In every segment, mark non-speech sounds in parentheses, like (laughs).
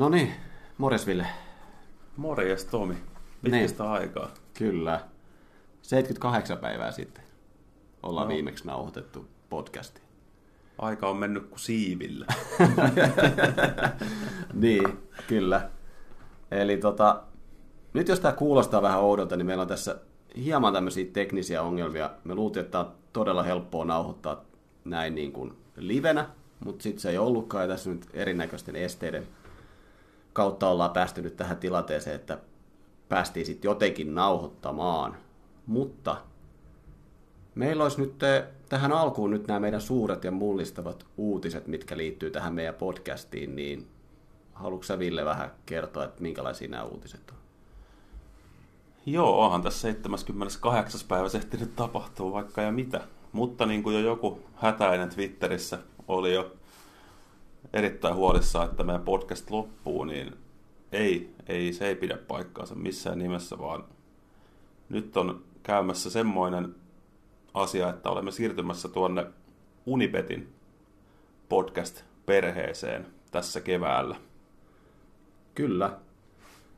No niin, morjes Ville. Morjes Tomi. Pitkistä niin. aikaa. Kyllä. 78 päivää sitten ollaan no. viimeksi nauhoitettu podcasti. Aika on mennyt kuin siivillä. (laughs) niin, kyllä. Eli tota, nyt jos tämä kuulostaa vähän oudolta, niin meillä on tässä hieman tämmöisiä teknisiä ongelmia. Me luultiin, että tämä on todella helppoa nauhoittaa näin niin kuin livenä, mutta sitten se ei ollutkaan, ja tässä nyt erinäköisten esteiden kautta ollaan päästy nyt tähän tilanteeseen, että päästiin sitten jotenkin nauhoittamaan. Mutta meillä olisi nyt eh, tähän alkuun nyt nämä meidän suuret ja mullistavat uutiset, mitkä liittyy tähän meidän podcastiin, niin haluatko Ville vähän kertoa, että minkälaisia nämä uutiset on? Joo, onhan tässä 78. päivä ehtinyt tapahtuu vaikka ja mitä. Mutta niin kuin jo joku hätäinen Twitterissä oli jo erittäin huolissaan, että meidän podcast loppuu, niin ei, ei, se ei pidä paikkaansa missään nimessä, vaan nyt on käymässä semmoinen asia, että olemme siirtymässä tuonne Unibetin podcast-perheeseen tässä keväällä. Kyllä.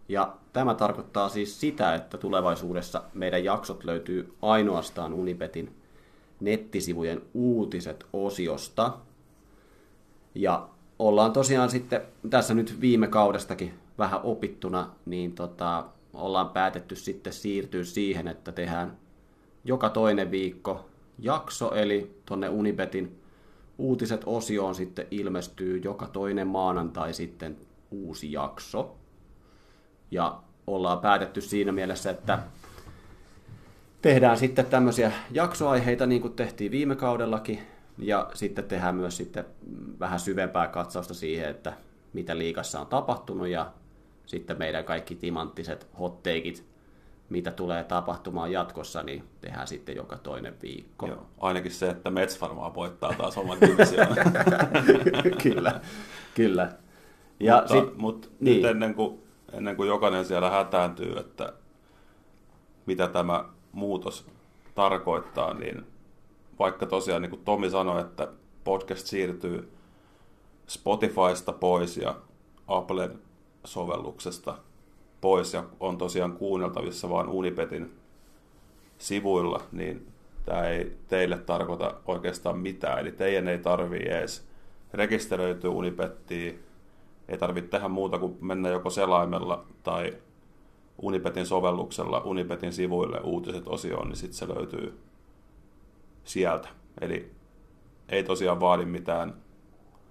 Ja tämä tarkoittaa siis sitä, että tulevaisuudessa meidän jaksot löytyy ainoastaan Unibetin nettisivujen uutiset-osiosta. Ja ollaan tosiaan sitten tässä nyt viime kaudestakin vähän opittuna, niin tota, ollaan päätetty sitten siirtyä siihen, että tehdään joka toinen viikko jakso, eli tuonne Unibetin uutiset osioon sitten ilmestyy joka toinen maanantai sitten uusi jakso. Ja ollaan päätetty siinä mielessä, että tehdään sitten tämmöisiä jaksoaiheita niin kuin tehtiin viime kaudellakin, ja sitten tehdään myös sitten vähän syvempää katsausta siihen, että mitä liikassa on tapahtunut ja sitten meidän kaikki timanttiset hotteikit, mitä tulee tapahtumaan jatkossa, niin tehdään sitten joka toinen viikko. Joo, ainakin se, että Mets varmaan voittaa taas oman divisioon. (laughs) kyllä, kyllä. Ja mutta, sit, mutta niin. nyt ennen kuin, ennen kuin jokainen siellä hätääntyy, että mitä tämä muutos tarkoittaa, niin vaikka tosiaan niin kuin Tomi sanoi, että podcast siirtyy Spotifysta pois ja Applen sovelluksesta pois ja on tosiaan kuunneltavissa vain Unipetin sivuilla, niin tämä ei teille tarkoita oikeastaan mitään. Eli teidän ei tarvii edes rekisteröityä Unipettiin, ei tarvitse tehdä muuta kuin mennä joko selaimella tai Unipetin sovelluksella Unipetin sivuille uutiset osioon, niin sitten se löytyy sieltä. Eli ei tosiaan vaadi mitään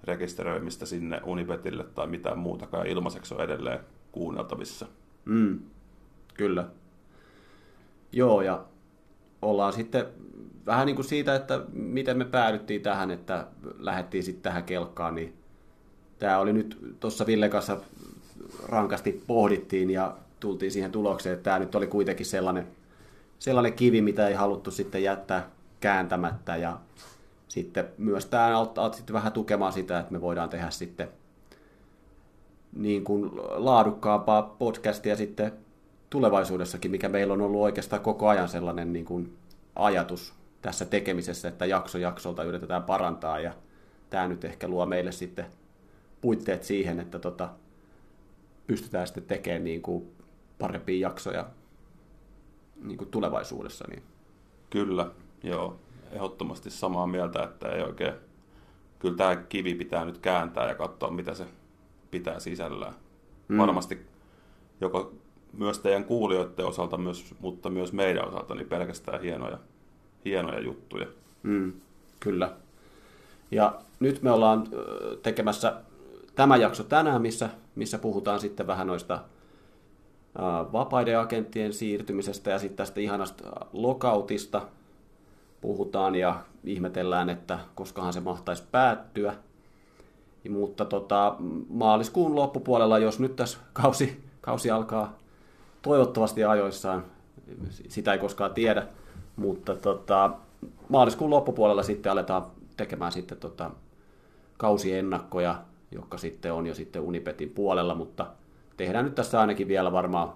rekisteröimistä sinne Unipetille tai mitään muutakaan. Ilmaiseksi on edelleen kuunneltavissa. Mm, kyllä. Joo, ja ollaan sitten vähän niin kuin siitä, että miten me päädyttiin tähän, että lähdettiin sitten tähän kelkkaan, niin tämä oli nyt tuossa Ville kanssa rankasti pohdittiin ja tultiin siihen tulokseen, että tämä nyt oli kuitenkin sellainen, sellainen kivi, mitä ei haluttu sitten jättää kääntämättä ja sitten myös tämä auttaa sitten vähän tukemaan sitä, että me voidaan tehdä sitten niin kuin laadukkaampaa podcastia sitten tulevaisuudessakin, mikä meillä on ollut oikeastaan koko ajan sellainen niin kuin ajatus tässä tekemisessä, että jakso jaksolta yritetään parantaa ja tämä nyt ehkä luo meille sitten puitteet siihen, että tota, pystytään sitten tekemään niin kuin parempia jaksoja niin kuin tulevaisuudessa. Niin. Kyllä, joo ehdottomasti samaa mieltä, että ei oikein, kyllä tämä kivi pitää nyt kääntää ja katsoa, mitä se pitää sisällään. Mm. Varmasti joko myös teidän kuulijoiden osalta, myös, mutta myös meidän osalta, niin pelkästään hienoja, hienoja juttuja. Mm, kyllä. Ja nyt me ollaan tekemässä tämä jakso tänään, missä, missä puhutaan sitten vähän noista vapaiden agenttien siirtymisestä ja sitten tästä ihanasta lokautista, puhutaan ja ihmetellään, että koskahan se mahtaisi päättyä. Mutta tota, maaliskuun loppupuolella, jos nyt tässä kausi, kausi alkaa toivottavasti ajoissaan, sitä ei koskaan tiedä, mutta tota, maaliskuun loppupuolella sitten aletaan tekemään sitten tota, kausiennakkoja, jotka sitten on jo sitten Unipetin puolella, mutta tehdään nyt tässä ainakin vielä varmaan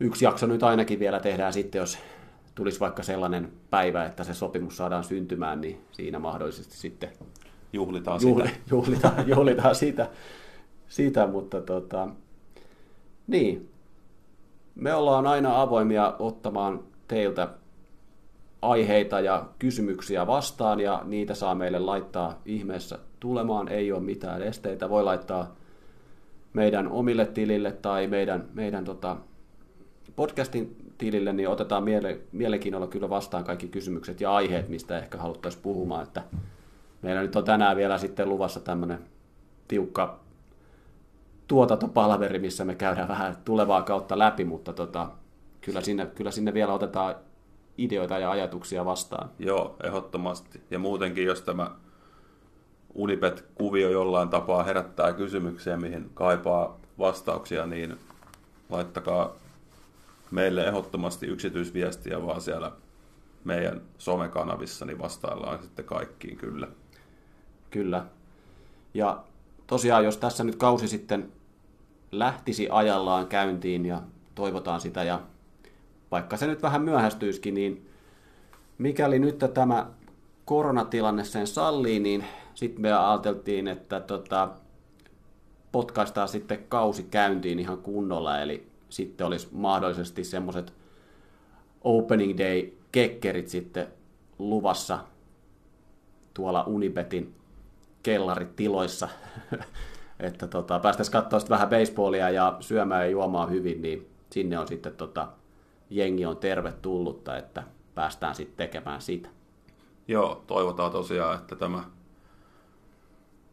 yksi jakso nyt ainakin vielä tehdään sitten, jos tulisi vaikka sellainen päivä, että se sopimus saadaan syntymään, niin siinä mahdollisesti sitten juhlitaan juhli, sitä. (laughs) Juhlitaan, juhlitaan sitä, sitä, mutta tota, niin. Me ollaan aina avoimia ottamaan teiltä aiheita ja kysymyksiä vastaan ja niitä saa meille laittaa ihmeessä tulemaan. Ei ole mitään esteitä. Voi laittaa meidän omille tilille tai meidän, meidän tota, podcastin tilille, niin otetaan miele, mielenkiinnolla kyllä vastaan kaikki kysymykset ja aiheet, mistä ehkä haluttaisiin puhumaan. Että meillä nyt on tänään vielä sitten luvassa tämmöinen tiukka tuotantopalveri, missä me käydään vähän tulevaa kautta läpi, mutta tota, kyllä, sinne, kyllä sinne vielä otetaan ideoita ja ajatuksia vastaan. Joo, ehdottomasti. Ja muutenkin, jos tämä Unipet-kuvio jollain tapaa herättää kysymyksiä, mihin kaipaa vastauksia, niin laittakaa meille ehdottomasti yksityisviestiä vaan siellä meidän somekanavissa, niin vastaillaan sitten kaikkiin kyllä. Kyllä. Ja tosiaan, jos tässä nyt kausi sitten lähtisi ajallaan käyntiin ja toivotaan sitä ja vaikka se nyt vähän myöhästyisikin, niin mikäli nyt tämä koronatilanne sen sallii, niin sitten me ajateltiin, että tota, potkaistaan sitten kausi käyntiin ihan kunnolla, eli sitten olisi mahdollisesti semmoiset opening day kekkerit sitten luvassa tuolla Unibetin kellaritiloissa, (laughs) että tota, päästäisiin katsoa vähän baseballia ja syömään ja juomaan hyvin, niin sinne on sitten tota, jengi on tervetullutta, että päästään sitten tekemään sitä. Joo, toivotaan tosiaan, että tämä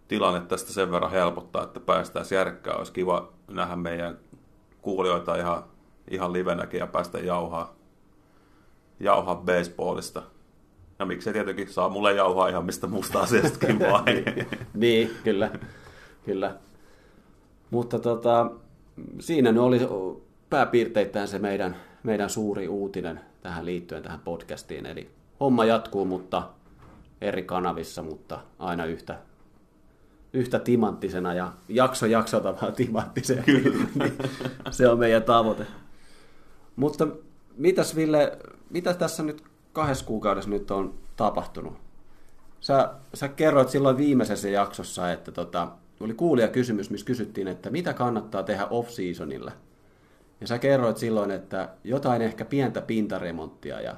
tilanne tästä sen verran helpottaa, että päästään järkkää. Olisi kiva nähdä meidän kuulijoita ihan, ihan livenäkin ja päästä jauhaa, jauhaa baseballista. Ja miksei tietenkin saa mulle jauhaa ihan mistä muusta asiastakin (laughs) vaan. niin, kyllä. kyllä. Mutta tota, siinä ne oli pääpiirteittäin se meidän, meidän suuri uutinen tähän liittyen tähän podcastiin. Eli homma jatkuu, mutta eri kanavissa, mutta aina yhtä, yhtä timanttisena ja jakso jaksolta vaan timanttisena. (laughs) Niin se on meidän tavoite. Mutta mitäs Ville, mitä tässä nyt kahdessa kuukaudessa nyt on tapahtunut? Sä, sä kerroit silloin viimeisessä jaksossa, että tota, oli kuulija kysymys, missä kysyttiin, että mitä kannattaa tehdä off-seasonilla. Ja sä kerroit silloin, että jotain ehkä pientä pintaremonttia ja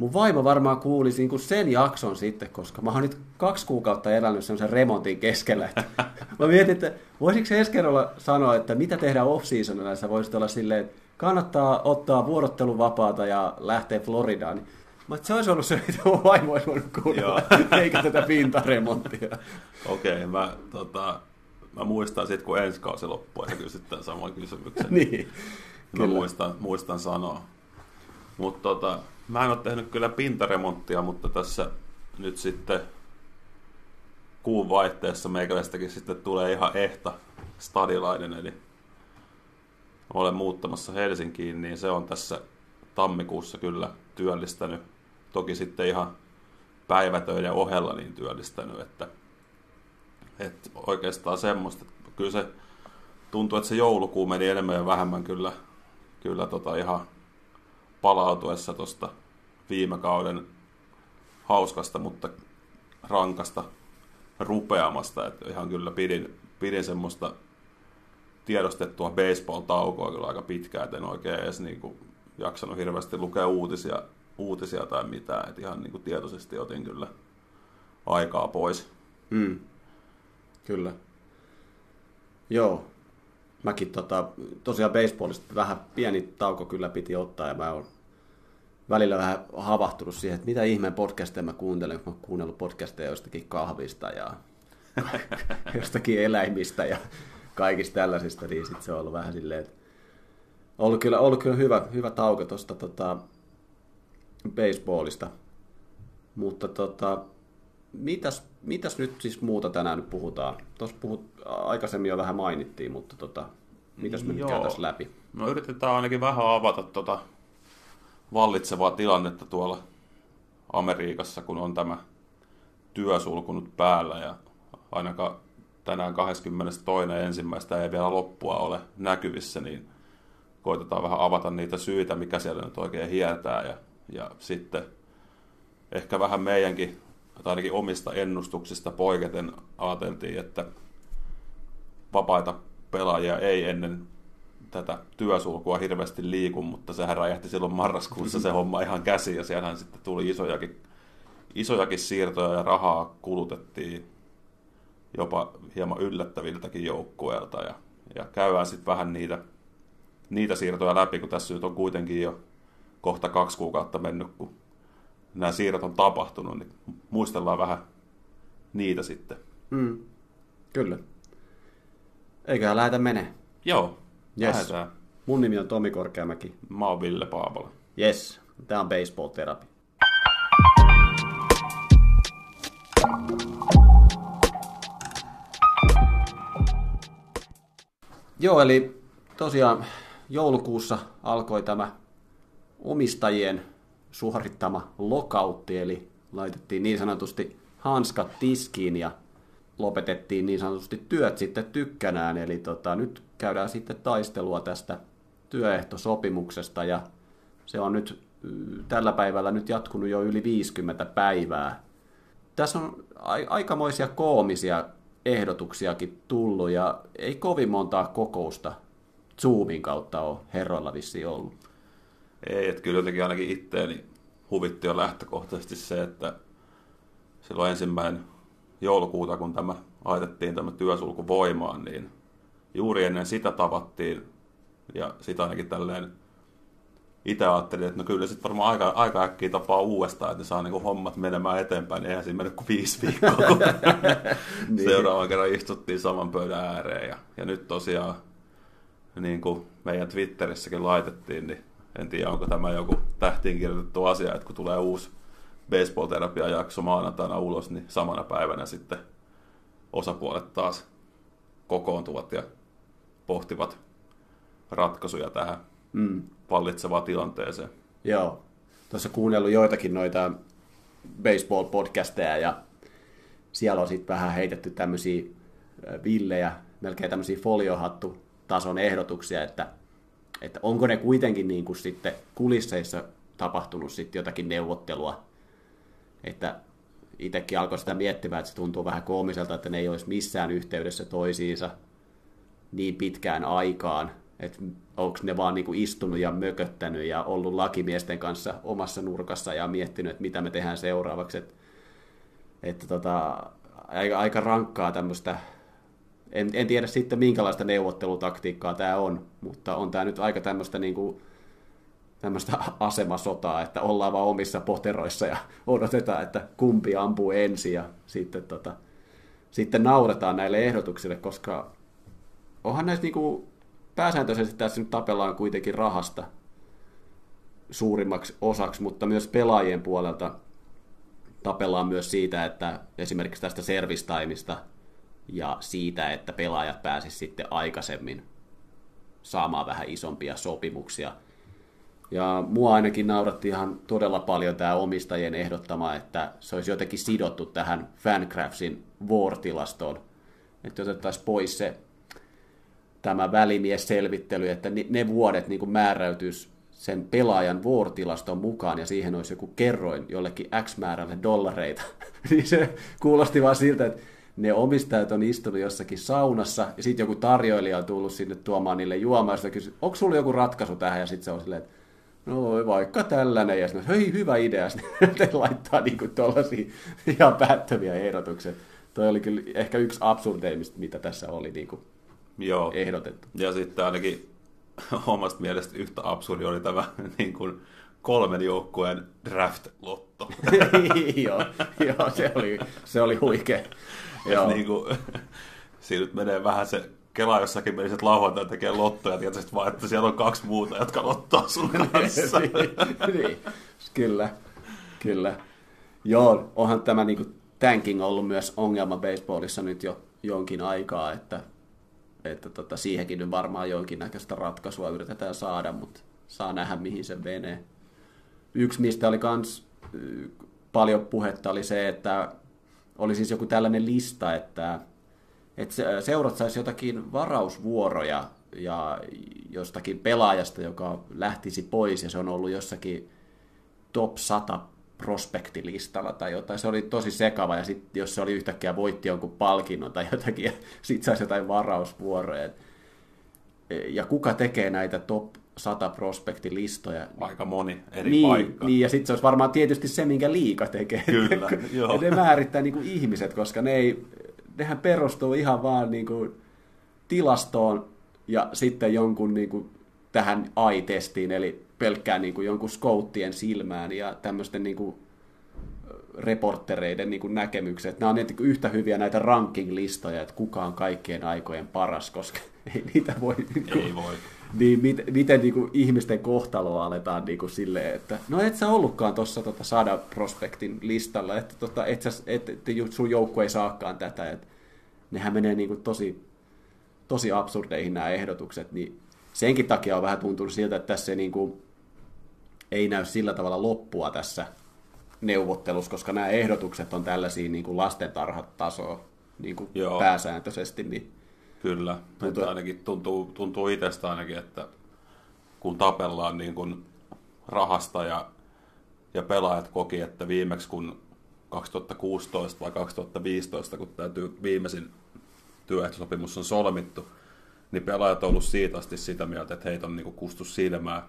mun vaimo varmaan kuuli niin sen jakson sitten, koska mä oon nyt kaksi kuukautta elänyt sen remontin keskellä. Että (laughs) mä mietin, että voisiko Eskerolla sanoa, että mitä tehdään off-seasonilla, sä voisit olla silleen, että kannattaa ottaa vuorotteluvapaata ja lähteä Floridaan. Niin mä se olisi ollut se, mitä mun vaimo olisi voinut kuulla, (laughs) eikä tätä pintaremonttia. Okei, okay, mä, tota, mä muistan sitten, kun ensi kausi loppuu, ja kysyt tämän saman kysymyksen. (laughs) niin, mä muistan, muistan sanoa. Mutta tota, Mä en ole tehnyt kyllä pintaremonttia, mutta tässä nyt sitten kuun vaihteessa meikäläistäkin sitten tulee ihan ehta stadilainen, eli olen muuttamassa Helsinkiin, niin se on tässä tammikuussa kyllä työllistänyt. Toki sitten ihan päivätöiden ohella niin työllistänyt, että, että oikeastaan semmoista. Kyllä se tuntuu, että se joulukuu meni enemmän ja vähemmän kyllä, kyllä tota ihan palautuessa tuosta viime kauden hauskasta, mutta rankasta rupeamasta. Että ihan kyllä pidin, pidin semmoista tiedostettua baseball-taukoa kyllä aika pitkään, että en oikein edes niin kuin jaksanut hirveästi lukea uutisia, uutisia tai mitään. Että ihan niin kuin tietoisesti otin kyllä aikaa pois. Mm. Kyllä. Joo. Mäkin tota, tosiaan baseballista vähän pieni tauko kyllä piti ottaa ja mä oon välillä vähän havahtunut siihen, että mitä ihmeen podcasteja mä kuuntelen, kun mä oon kuunnellut podcasteja jostakin kahvista ja (laughs) jostakin eläimistä ja kaikista tällaisista, niin sitten se on ollut vähän silleen, että ollut kyllä, ollut kyllä hyvä, hyvä tauko tuosta tota, baseballista. Mutta tota, mitäs, mitäs nyt siis muuta tänään nyt puhutaan? Tuossa puhut, aikaisemmin jo vähän mainittiin, mutta tota, mitäs me Joo. nyt käytäisiin läpi? No yritetään ainakin vähän avata tota vallitsevaa tilannetta tuolla Amerikassa, kun on tämä työsulkunut päällä ja ainakaan tänään 22. ensimmäistä ei vielä loppua ole näkyvissä, niin koitetaan vähän avata niitä syitä, mikä siellä nyt oikein hietää ja, ja sitten ehkä vähän meidänkin, tai ainakin omista ennustuksista poiketen ajateltiin, että vapaita pelaajia ei ennen tätä työsulkua hirveästi liiku, mutta sehän räjähti silloin marraskuussa se homma ihan käsi ja siellähän sitten tuli isojakin, isojakin siirtoja ja rahaa kulutettiin jopa hieman yllättäviltäkin joukkueelta ja, ja käydään sitten vähän niitä, niitä siirtoja läpi, kun tässä nyt on kuitenkin jo kohta kaksi kuukautta mennyt, kun nämä siirrot on tapahtunut, niin muistellaan vähän niitä sitten. Mm. Kyllä. Eiköhän lähetä mene. Joo, Yes. lähdetään. Mun nimi on Tomi Korkeamäki. Mä oon Ville Paavola. Yes, tää on Baseball Therapy. Joo, eli tosiaan joulukuussa alkoi tämä omistajien suorittama lokautti, eli laitettiin niin sanotusti hanskat tiskiin ja lopetettiin niin sanotusti työt sitten tykkänään, eli tota, nyt käydään sitten taistelua tästä työehtosopimuksesta ja se on nyt y, tällä päivällä nyt jatkunut jo yli 50 päivää. Tässä on ai- aikamoisia koomisia ehdotuksiakin tullut ja ei kovin montaa kokousta Zoomin kautta ole herroilla vissiin ollut. Ei, että kyllä jotenkin ainakin itteeni huvitti jo lähtökohtaisesti se, että silloin ensimmäinen joulukuuta, kun tämä laitettiin tämä työsulku voimaan, niin juuri ennen sitä tavattiin, ja sitä ainakin tälleen itse ajattelin, että no kyllä sitten varmaan aika, aika äkkiä tapaa uudestaan, että ne saa niinku hommat menemään eteenpäin, niin eihän siinä mennyt kuin viisi viikkoa, kun (laughs) Niin. seuraavan kerran istuttiin saman pöydän ääreen, ja, ja nyt tosiaan, niin kuin meidän Twitterissäkin laitettiin, niin en tiedä, onko tämä joku tähtiin kirjoitettu asia, että kun tulee uusi baseball-terapia-jakso maanantaina ulos, niin samana päivänä sitten osapuolet taas kokoontuvat ja pohtivat ratkaisuja tähän Mm. vallitsevaan tilanteeseen. Joo. Tuossa kuunnellut joitakin noita baseball-podcasteja ja siellä on sitten vähän heitetty tämmöisiä villejä, melkein tämmöisiä foliohattu-tason ehdotuksia, että, että onko ne kuitenkin niin kuin sitten kulisseissa tapahtunut sitten jotakin neuvottelua, että itsekin alkoi sitä miettimään, että se tuntuu vähän koomiselta, että ne ei olisi missään yhteydessä toisiinsa niin pitkään aikaan, että onko ne vaan niinku istunut ja mököttänyt ja ollut lakimiesten kanssa omassa nurkassa ja miettinyt, että mitä me tehdään seuraavaksi. Että, että tota, aika, aika rankkaa tämmöistä, en, en tiedä sitten minkälaista neuvottelutaktiikkaa tämä on, mutta on tämä nyt aika tämmöistä niinku, tämmöistä (laughs) asemasotaa, että ollaan vaan omissa poteroissa ja (laughs) odotetaan, että kumpi ampuu ensin ja sitten, tota, sitten nauretaan näille ehdotuksille, koska onhan näissä niinku, pääsääntöisesti tässä nyt tapellaan kuitenkin rahasta suurimmaksi osaksi, mutta myös pelaajien puolelta tapellaan myös siitä, että esimerkiksi tästä servistaimista ja siitä, että pelaajat pääsisivät sitten aikaisemmin saamaan vähän isompia sopimuksia. Ja mua ainakin nauratti ihan todella paljon tämä omistajien ehdottama, että se olisi jotenkin sidottu tähän Fancraftsin War-tilastoon. Että otettaisiin pois se tämä välimies-selvittely, että ne vuodet niin kuin määräytyisi sen pelaajan vuortilaston mukaan ja siihen olisi joku kerroin jollekin X määrälle dollareita. (laughs) niin se kuulosti vaan siltä, että ne omistajat on istunut jossakin saunassa ja sitten joku tarjoilija on tullut sinne tuomaan niille juomaan ja kysyy, onko sulla joku ratkaisu tähän ja sitten se on silleen, että no vaikka tällainen ja sitten hei hyvä idea, (laughs) sitten laittaa niinku tuollaisia ihan päättömiä ehdotuksia. Toi oli kyllä ehkä yksi absurdeimmista, mitä tässä oli niinku Joo. ehdotettu. Ja sitten ainakin (laughs) omasta mielestä yhtä absurdi oli tämä (laughs) niin kuin kolmen joukkueen draft-lotto. joo, joo, se oli, se oli huikea. Joo. niin kuin, (laughs) siinä nyt menee vähän se Kela jossakin meni sitten lauantai tekee lottoja, tietysti vaan, että siellä on kaksi muuta, jotka lottaa sun kanssa. (laughs) niin, (laughs) niin, kyllä, kyllä. Joo, onhan tämä niinku tanking ollut myös ongelma baseballissa nyt jo jonkin aikaa, että, että tota, siihenkin nyt varmaan jonkinnäköistä ratkaisua yritetään saada, mutta saa nähdä mihin se menee. Yksi, mistä oli kans paljon puhetta, oli se, että oli siis joku tällainen lista, että, että se- seurat saisi jotakin varausvuoroja ja jostakin pelaajasta, joka lähtisi pois ja se on ollut jossakin top 100 prospektilistalla tai jotain. Se oli tosi sekava ja sitten jos se oli yhtäkkiä voitti jonkun palkinnon tai jotakin (laughs) ja sitten saisi jotain varausvuoroja. Ja kuka tekee näitä top 100 prospektilistoja? Aika moni eri niin, paikka. Niin, ja sitten se olisi varmaan tietysti se, minkä liika tekee. Kyllä, (laughs) joo. Ja ne määrittää niin kuin ihmiset, koska ne ei, nehän perustuu ihan vaan niin kuin tilastoon ja sitten jonkun niin kuin tähän AI-testiin, eli pelkkään niin kuin jonkun skouttien silmään ja tämmöisten niin kuin reportereiden niin kuin näkemykset. Nämä on niin kuin yhtä hyviä näitä ranking-listoja, että kuka on kaikkien aikojen paras, koska (laughs) ei niitä voi... Niin kuin, Ei voi. Niin mit, miten niin kuin, ihmisten kohtaloa aletaan niin kuin, silleen, että no et sä ollutkaan tuossa tota, sada prospektin listalla, että tota, et, sä, et, et, sun joukku ei saakaan tätä. Et, nehän menee niin kuin, tosi, tosi absurdeihin nämä ehdotukset, niin senkin takia on vähän tuntunut siltä, että tässä niin kuin, ei näy sillä tavalla loppua tässä neuvottelussa, koska nämä ehdotukset on tällaisia niin kuin lastentarhatasoa niin kuin Joo. pääsääntöisesti, niin Kyllä, Tuntuu- että ainakin tuntuu, tuntuu itsestä ainakin, että kun tapellaan niin kuin rahasta ja, ja pelaajat koki, että viimeksi kun 2016 vai 2015, kun täytyy viimeisin työehtosopimus on solmittu, niin pelaajat on ollut siitä asti sitä mieltä, että heitä on niin kustus silmää,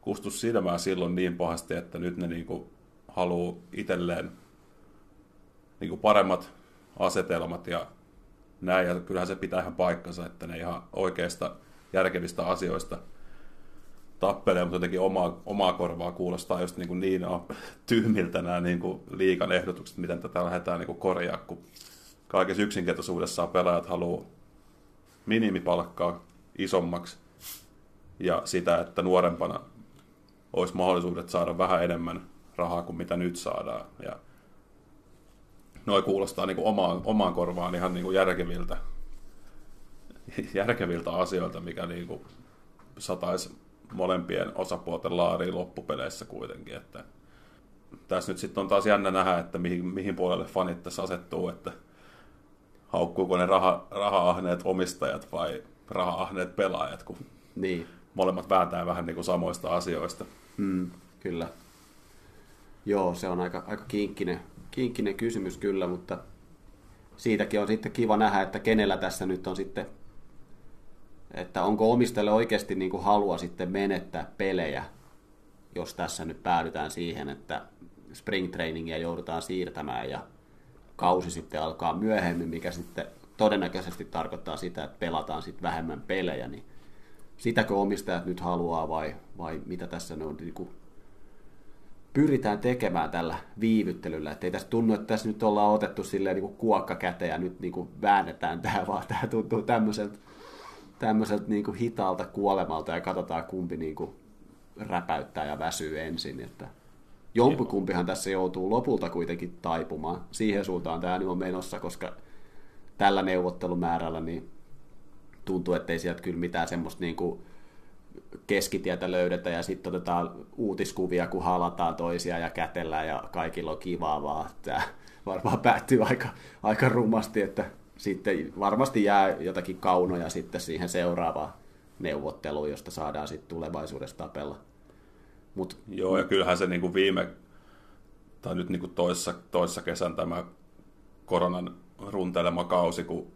kustus silmää silloin niin pahasti, että nyt ne niin kuin haluaa itselleen niin kuin paremmat asetelmat ja näin, ja kyllähän se pitää ihan paikkansa, että ne ihan oikeista järkevistä asioista tappelee, mutta jotenkin omaa, omaa korvaa kuulostaa just niin, kuin niin (laughs) tyhmiltä nämä niin kuin liikan ehdotukset, miten tätä lähdetään niin kuin korjaa, kun kaikessa yksinkertaisuudessaan pelaajat haluaa minimipalkkaa isommaksi ja sitä, että nuorempana olisi mahdollisuudet saada vähän enemmän rahaa kuin mitä nyt saadaan. Ja noi kuulostaa niin kuin omaan, omaan korvaan ihan niin kuin järkeviltä, (laughs) järkeviltä asioilta, mikä niin kuin sataisi molempien osapuolten laariin loppupeleissä kuitenkin. Että tässä nyt sitten on taas jännä nähdä, että mihin, mihin puolelle fanit tässä asettuu, että haukkuuko ne raha, raha-ahneet omistajat vai raha-ahneet pelaajat, kun niin. molemmat vääntää vähän niin kuin samoista asioista. Mm, kyllä. Joo, se on aika, aika kinkkinen, kinkkinen kysymys kyllä, mutta siitäkin on sitten kiva nähdä, että kenellä tässä nyt on sitten, että onko omistajalle oikeasti niin kuin halua sitten menettää pelejä, jos tässä nyt päädytään siihen, että spring trainingia joudutaan siirtämään ja kausi sitten alkaa myöhemmin, mikä sitten todennäköisesti tarkoittaa sitä, että pelataan sitten vähemmän pelejä, niin sitäkö omistajat nyt haluaa vai, vai mitä tässä ne on niin kuin pyritään tekemään tällä viivyttelyllä. Että ei tässä tunnu, että tässä nyt ollaan otettu silleen niin kuin kuokka käteen ja nyt niin kuin väännetään tämä, vaan tämä tuntuu tämmöiseltä, tämmöiseltä niin kuin hitaalta kuolemalta ja katsotaan kumpi niin kuin räpäyttää ja väsyy ensin. Että jompikumpihan tässä joutuu lopulta kuitenkin taipumaan. Siihen suuntaan tämä nyt on menossa, koska tällä neuvottelumäärällä niin tuntuu, että ei sieltä kyllä mitään semmoista niin kuin keskitietä löydetä ja sitten otetaan uutiskuvia, kun halataan toisia ja kätellään ja kaikilla on kivaa vaan. Tämä varmaan päättyy aika, aika rumasti, että sitten varmasti jää jotakin kaunoja sitten siihen seuraavaan neuvotteluun, josta saadaan sitten tulevaisuudessa tapella. Mut, Joo, ja kyllähän se niin kuin viime, tai nyt niin kuin toissa, toissa kesän tämä koronan runtelema kausi, kun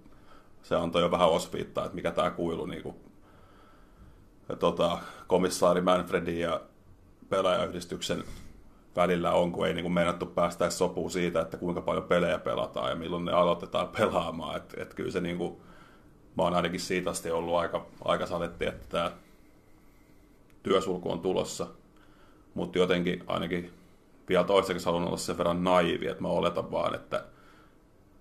se antoi jo vähän osviittaa, että mikä tämä kuilu niin kuin, ja tota, komissaari Manfredin ja pelaajayhdistyksen välillä on, kun ei niin kuin meinattu päästä sopuun siitä, että kuinka paljon pelejä pelataan ja milloin ne aloitetaan pelaamaan. Et, et kyllä se niin kuin, mä oon ainakin siitä asti ollut aika, aika saletti, että tämä työsulku on tulossa. Mutta jotenkin ainakin vielä toiseksi haluan olla sen verran naivi, että mä oletan vaan, että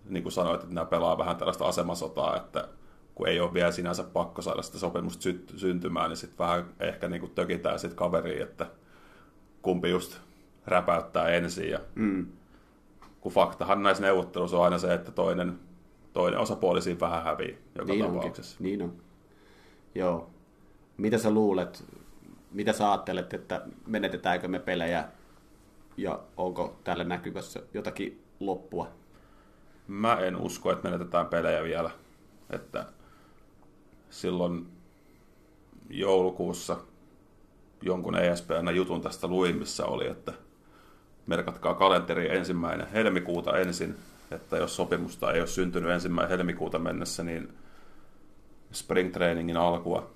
niin kuin sanoit, että nämä pelaa vähän tällaista asemasotaa, että kun ei ole vielä sinänsä pakko saada sitä sopimusta sy- syntymään, niin sitten vähän ehkä niin kuin tökitään sitten kaveriin, että kumpi just räpäyttää ensin. Ja mm, kun faktahan näissä neuvotteluissa on aina se, että toinen, toinen osapuoli siinä vähän hävii joka niin onkin, tapauksessa. niin on. Joo. Mitä sä luulet, mitä sä ajattelet, että menetetäänkö me pelejä ja onko tälle näkyvässä jotakin loppua? Mä en usko, että menetetään pelejä vielä. Että silloin joulukuussa jonkun ESPN jutun tästä luin, missä oli, että merkatkaa kalenteri ensimmäinen helmikuuta ensin, että jos sopimusta ei ole syntynyt ensimmäinen helmikuuta mennessä, niin spring trainingin alkua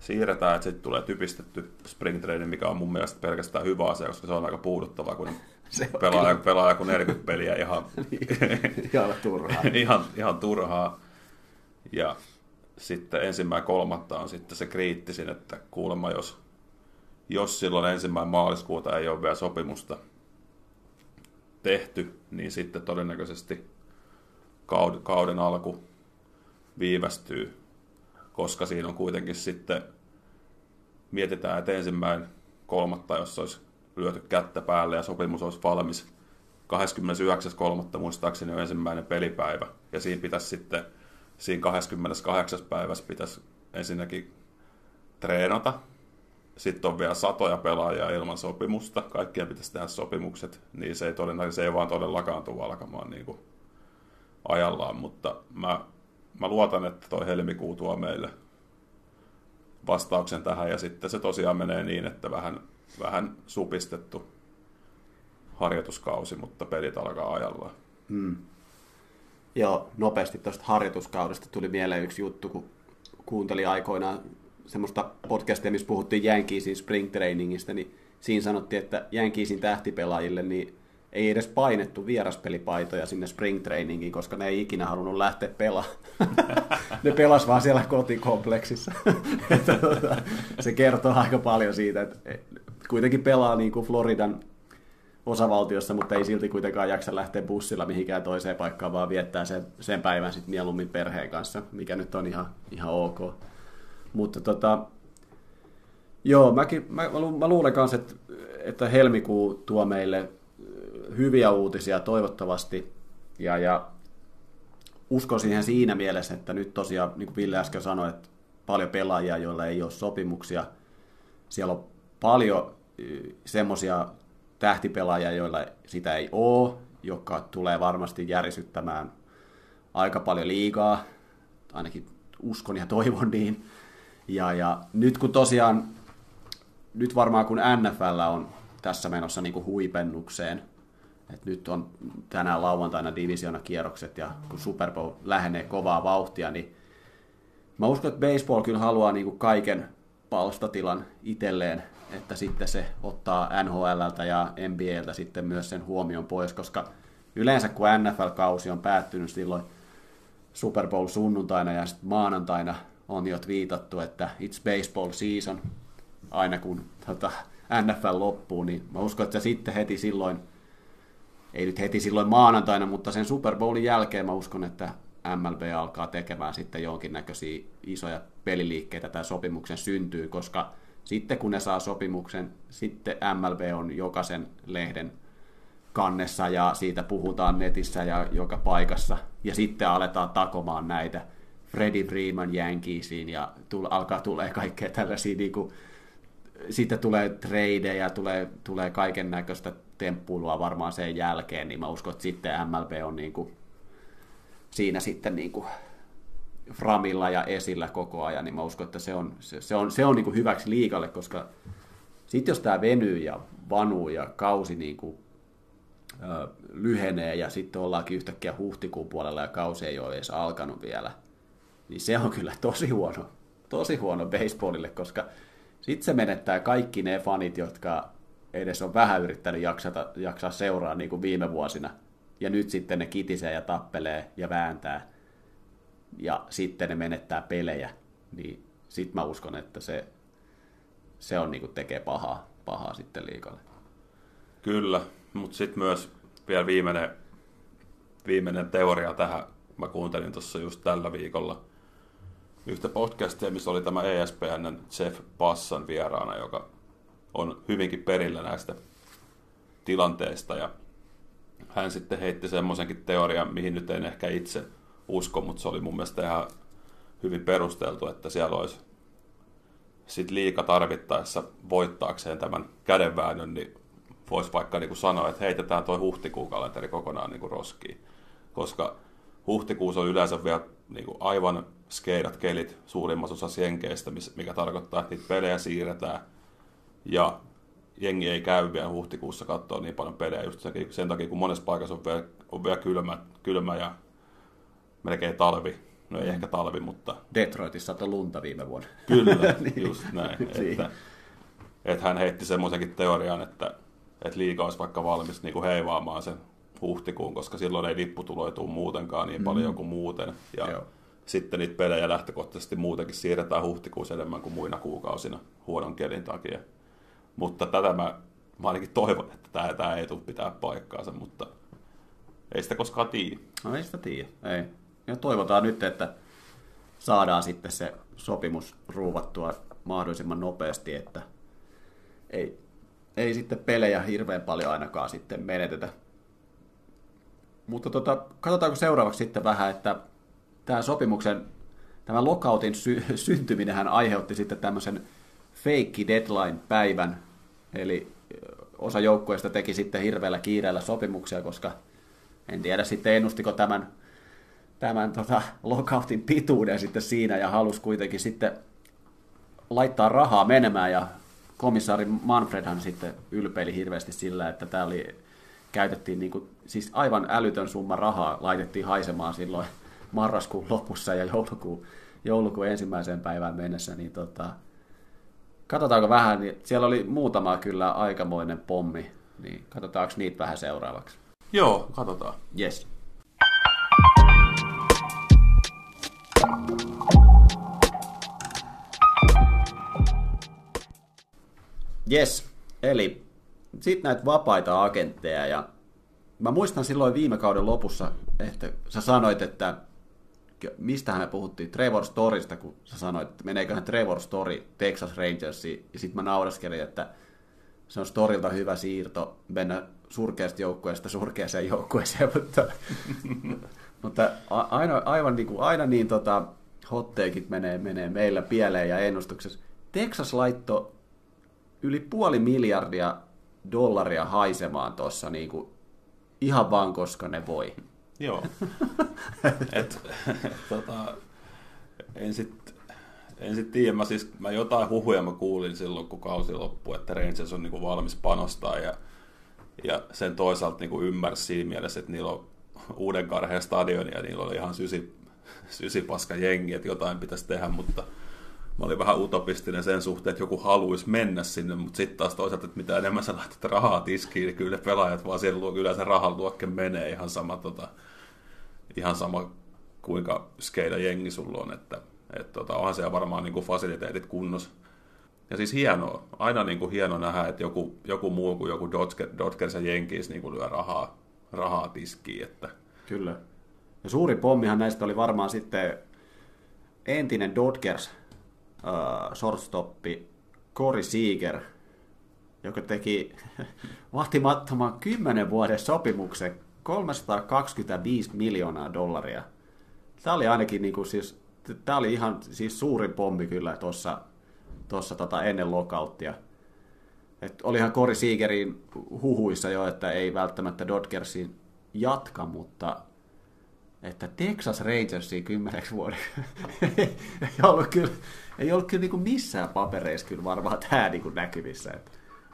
siirretään, että sitten tulee typistetty spring training, mikä on mun mielestä pelkästään hyvä asia, koska se on aika puuduttavaa, kun (laughs) se pelaa, pelaa joku 40 peliä ihan, (laughs) ihan turhaa. (laughs) ihan, ihan turhaa. Ja sitten ensimmäinen kolmatta on sitten se kriittisin, että kuulemma jos, jos silloin ensimmäinen maaliskuuta ei ole vielä sopimusta tehty, niin sitten todennäköisesti kauden, alku viivästyy, koska siinä on kuitenkin sitten, mietitään, että ensimmäinen kolmatta, jos olisi lyöty kättä päälle ja sopimus olisi valmis 29.3. muistaakseni on ensimmäinen pelipäivä, ja siinä pitäisi sitten, siinä 28. päivässä pitäisi ensinnäkin treenata, sitten on vielä satoja pelaajia ilman sopimusta, kaikkien pitäisi tehdä sopimukset, niin se ei, todennäköisesti, se ei vaan todellakaan tule alkamaan niin kuin ajallaan, mutta mä, mä luotan, että toi helmikuu tuo meille vastauksen tähän, ja sitten se tosiaan menee niin, että vähän, vähän supistettu harjoituskausi, mutta pelit alkaa ajallaan. Hmm. Joo, nopeasti tuosta harjoituskaudesta tuli mieleen yksi juttu, kun kuuntelin aikoinaan semmoista podcastia, missä puhuttiin Yankeesin spring trainingista, niin siinä sanottiin, että Yankeesin tähtipelaajille niin ei edes painettu vieraspelipaitoja sinne spring trainingiin, koska ne ei ikinä halunnut lähteä pelaamaan. ne pelas vaan siellä kotikompleksissa. Tota, se kertoo aika paljon siitä, että kuitenkin pelaa niin kuin Floridan osavaltiossa, mutta ei silti kuitenkaan jaksa lähteä bussilla mihinkään toiseen paikkaan, vaan viettää sen, sen päivän sitten mieluummin perheen kanssa, mikä nyt on ihan, ihan ok. Mutta tota, joo, mäkin, mä, mä luulen kanssa, että, että helmikuu tuo meille hyviä uutisia toivottavasti. Ja, ja uskon siihen siinä mielessä, että nyt tosiaan, niin kuin Ville äsken sanoi, että paljon pelaajia, joilla ei ole sopimuksia. Siellä on paljon semmoisia tähtipelaajia, joilla sitä ei ole, joka tulee varmasti järisyttämään aika paljon liikaa, ainakin uskon ja toivon niin. Ja, ja nyt kun tosiaan, nyt varmaan kun NFL on tässä menossa niin kuin huipennukseen, että nyt on tänään lauantaina kierrokset ja kun Super Bowl lähenee kovaa vauhtia, niin mä uskon, että baseball kyllä haluaa niin kuin kaiken palstatilan itselleen, että sitten se ottaa NHLltä ja NBAltä sitten myös sen huomion pois, koska yleensä kun NFL-kausi on päättynyt silloin Super Bowl sunnuntaina ja sitten maanantaina on jo viitattu, että it's baseball season, aina kun tota, NFL loppuu, niin mä uskon, että sitten heti silloin, ei nyt heti silloin maanantaina, mutta sen Super Bowlin jälkeen mä uskon, että MLB alkaa tekemään sitten jonkinnäköisiä isoja peliliikkeitä tai sopimuksen syntyy, koska sitten kun ne saa sopimuksen, sitten MLB on jokaisen lehden kannessa ja siitä puhutaan netissä ja joka paikassa. Ja sitten aletaan takomaan näitä Freddie Freeman Yankeesiin ja tull, alkaa tulee kaikkea tällaisia niin kuin, sitten tulee tradeja, tulee, tulee kaiken näköistä temppuilua varmaan sen jälkeen, niin mä uskon, että sitten MLB on niin kuin, siinä sitten niin kuin framilla ja esillä koko ajan, niin mä uskon, että se on, se, se on, se on niin kuin hyväksi liikalle, koska sitten jos tämä venyy ja vanuu ja kausi niin kuin, ö, lyhenee ja sitten ollaankin yhtäkkiä huhtikuun puolella ja kausi ei ole edes alkanut vielä, niin se on kyllä tosi huono, tosi huono baseballille, koska sitten se menettää kaikki ne fanit, jotka edes on vähän yrittänyt jaksata, jaksaa seuraa niin kuin viime vuosina. Ja nyt sitten ne kitisee ja tappelee ja vääntää. Ja sitten ne menettää pelejä. Niin sitten mä uskon, että se, se on niin kuin tekee pahaa, pahaa sitten liikalle. Kyllä, mutta sitten myös vielä viimeinen, viimeinen teoria tähän. Mä kuuntelin tuossa just tällä viikolla – yhtä podcastia, missä oli tämä ESPN Jeff Passan vieraana, joka on hyvinkin perillä näistä tilanteista. Ja hän sitten heitti semmoisenkin teorian, mihin nyt en ehkä itse usko, mutta se oli mun mielestä ihan hyvin perusteltu, että siellä olisi sit liika tarvittaessa voittaakseen tämän kädenväännön, niin voisi vaikka niin kuin sanoa, että heitetään tuo huhtikuun kalenteri kokonaan niin kuin roskiin. Koska huhtikuussa on yleensä vielä niin kuin aivan skeidat kelit suurimmassa osassa jenkeistä, mikä tarkoittaa, että niitä pelejä siirretään. Ja jengi ei käy vielä huhtikuussa katsoa niin paljon pelejä just sen takia, kun monessa paikassa on vielä, on vielä kylmä, kylmä ja melkein talvi. No ei mm. ehkä talvi, mutta... Detroitissa on lunta viime vuonna. (laughs) Kyllä, (laughs) niin. just näin. (laughs) Niin. että, että hän heitti semmoisenkin teorian, että, että liiga olisi vaikka valmis niin kuin heivaamaan sen huhtikuun, koska silloin ei lipputuloja tule muutenkaan niin mm. paljon kuin muuten. Ja Joo. sitten niitä pelejä lähtökohtaisesti muutenkin siirretään huhtikuussa enemmän kuin muina kuukausina huonon kelin takia. Mutta tätä mä, mä ainakin toivon, että tämä, tämä ei tule pitää paikkaansa, mutta ei sitä koskaan tiedä. No ei sitä tiedä, ei. Ja toivotaan nyt, että saadaan sitten se sopimus ruuvattua mahdollisimman nopeasti, että ei, ei sitten pelejä hirveän paljon ainakaan sitten menetetä. Mutta tota, katsotaanko seuraavaksi sitten vähän, että tämä sopimuksen, tämä lockoutin sy- (laughs) syntyminen hän aiheutti sitten tämmöisen fake deadline-päivän, eli osa joukkueista teki sitten hirveällä kiireellä sopimuksia, koska en tiedä sitten ennustiko tämän, tämän tota, lockoutin pituuden sitten siinä ja halusi kuitenkin sitten laittaa rahaa menemään ja komissaari Manfredhan sitten ylpeili hirveästi sillä, että tämä oli, käytettiin niin kuin, siis aivan älytön summa rahaa, laitettiin haisemaan silloin marraskuun lopussa ja joulukuun, joulukuun ensimmäiseen päivään mennessä, niin tota, katsotaanko vähän, niin siellä oli muutama kyllä aikamoinen pommi, niin katsotaanko niitä vähän seuraavaksi. Joo, katsotaan. Yes. Yes, eli sitten näitä vapaita agentteja ja mä muistan silloin viime kauden lopussa, että sä sanoit, että mistähän me puhuttiin, Trevor Storista, kun sä sanoit, että meneeköhän Trevor Story Texas Rangersiin, ja sitten mä nauraskelin, että se on Storilta hyvä siirto mennä surkeasta joukkueesta surkeaseen joukkueeseen, (laughs) mutta, mutta aina, aivan niin kuin, aina niin tota, hotteekit menee, menee meillä pieleen ja ennustuksessa. Texas laitto yli puoli miljardia dollaria haisemaan tuossa niin kuin, ihan vaan koska ne voi. Joo. et, (laughs) et, tota, en sitten en sit tiedä, mä, siis, mä jotain huhuja mä kuulin silloin, kun kausi loppui, että Rangers on niinku valmis panostaa ja, ja sen toisaalta niinku ymmärsi siinä mielessä, että niillä on uuden karheen stadion ja niillä oli ihan sysi, sysipaska jengi, että jotain pitäisi tehdä, mutta mä olin vähän utopistinen sen suhteen, että joku haluaisi mennä sinne, mutta sitten taas toisaalta, että mitä enemmän sä laitat rahaa tiskiin, niin kyllä pelaajat vaan siellä luo, kyllä rahan luokke menee ihan sama, tota, ihan sama kuinka skeida jengi sulla on, että et, tota, onhan siellä varmaan niin kuin fasiliteetit kunnossa. Ja siis hienoa, aina niin kuin hieno nähdä, että joku, joku muu kuin joku Dodgers ja Jenkins niin kuin lyö rahaa, rahaa tiskiin. Että... Kyllä. Ja suuri pommihan näistä oli varmaan sitten entinen Dodgers uh, shortstoppi Corey Seager, joka teki (laughs) vahtimattoman 10 vuoden sopimuksen 325 miljoonaa dollaria. Tämä oli ainakin niin kuin siis, tämä oli ihan siis suurin pommi kyllä tuossa tuossa tota ennen lokauttia. Et olihan Corey Seagerin huhuissa jo, että ei välttämättä Dodgersiin jatka, mutta että Texas Rangersiin kymmeneksi vuodeksi (laughs) ei ollut kyllä, ei ollut kyllä niin kuin missään papereissa kyllä varmaan tämä niin kuin näkyvissä. Että.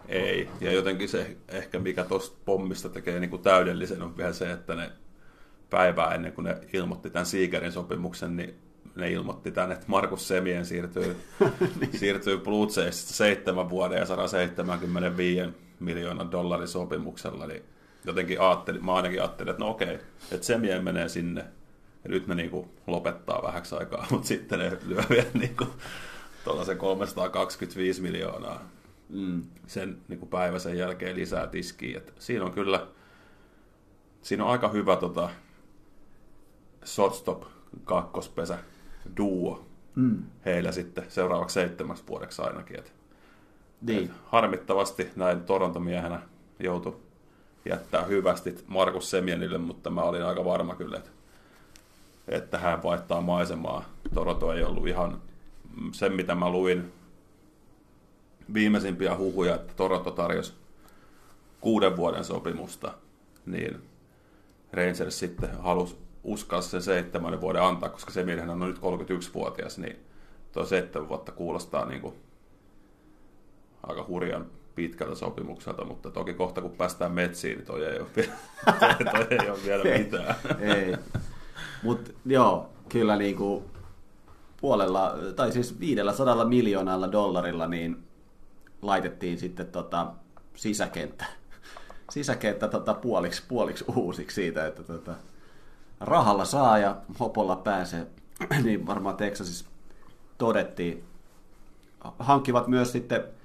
Ei, ja jotenkin se ehkä mikä tuosta pommista tekee niin kuin täydellisen on vielä se, että ne päivää ennen kuin ne ilmoitti tämän Siigerin sopimuksen, niin ne ilmoitti tänne, että Markus Semien siirtyy, (laughs) niin. siirtyy Blue Jaysista seitsemän vuoden ja 175 miljoonan dollarin sopimuksella, niin jotenkin ajattelin, mä ainakin ajattelin, että no okei, että Semien menee sinne, ja nyt ne niinku lopettaa vähäksi aikaa, (laughs) mutta sitten ne lyö vielä niinku tuollaisen 325 miljoonaa mm. sen niinku päivä sen jälkeen lisää tiskiä. Et siinä on kyllä, siinä on aika hyvä tota, shortstop kakkospesä duo mm. heillä sitten seuraavaksi seitsemäksi vuodeksi ainakin. Et, niin. et harmittavasti näin Torontomiehenä joutui jättää hyvästi Markus Semienille, mutta mä olin aika varma kyllä, että, että hän vaihtaa maisemaa. Toronto ei ollut ihan sen, mitä mä luin viimeisimpiä huhuja, että Toronto tarjosi kuuden vuoden sopimusta, niin Rangers sitten halusi uskalla sen seitsemän vuoden antaa, koska se miehenä on nyt 31-vuotias, niin tuo seitsemän vuotta kuulostaa niin kuin aika hurjan pitkältä sopimukselta, mutta toki kohta kun päästään metsiin, niin toi ei ole, (laughs) (laughs) toi ei ole vielä mitään. ei. Mutta joo, kyllä niinku puolella, tai siis 500 miljoonalla dollarilla niin laitettiin sitten tota sisäkenttä, sisäkenttä tota puoliksi, puoliksi uusiksi siitä, että tota, rahalla saa ja hopolla pääsee, (clears throat) niin varmaan Texasissa todettiin. Hankkivat myös sitten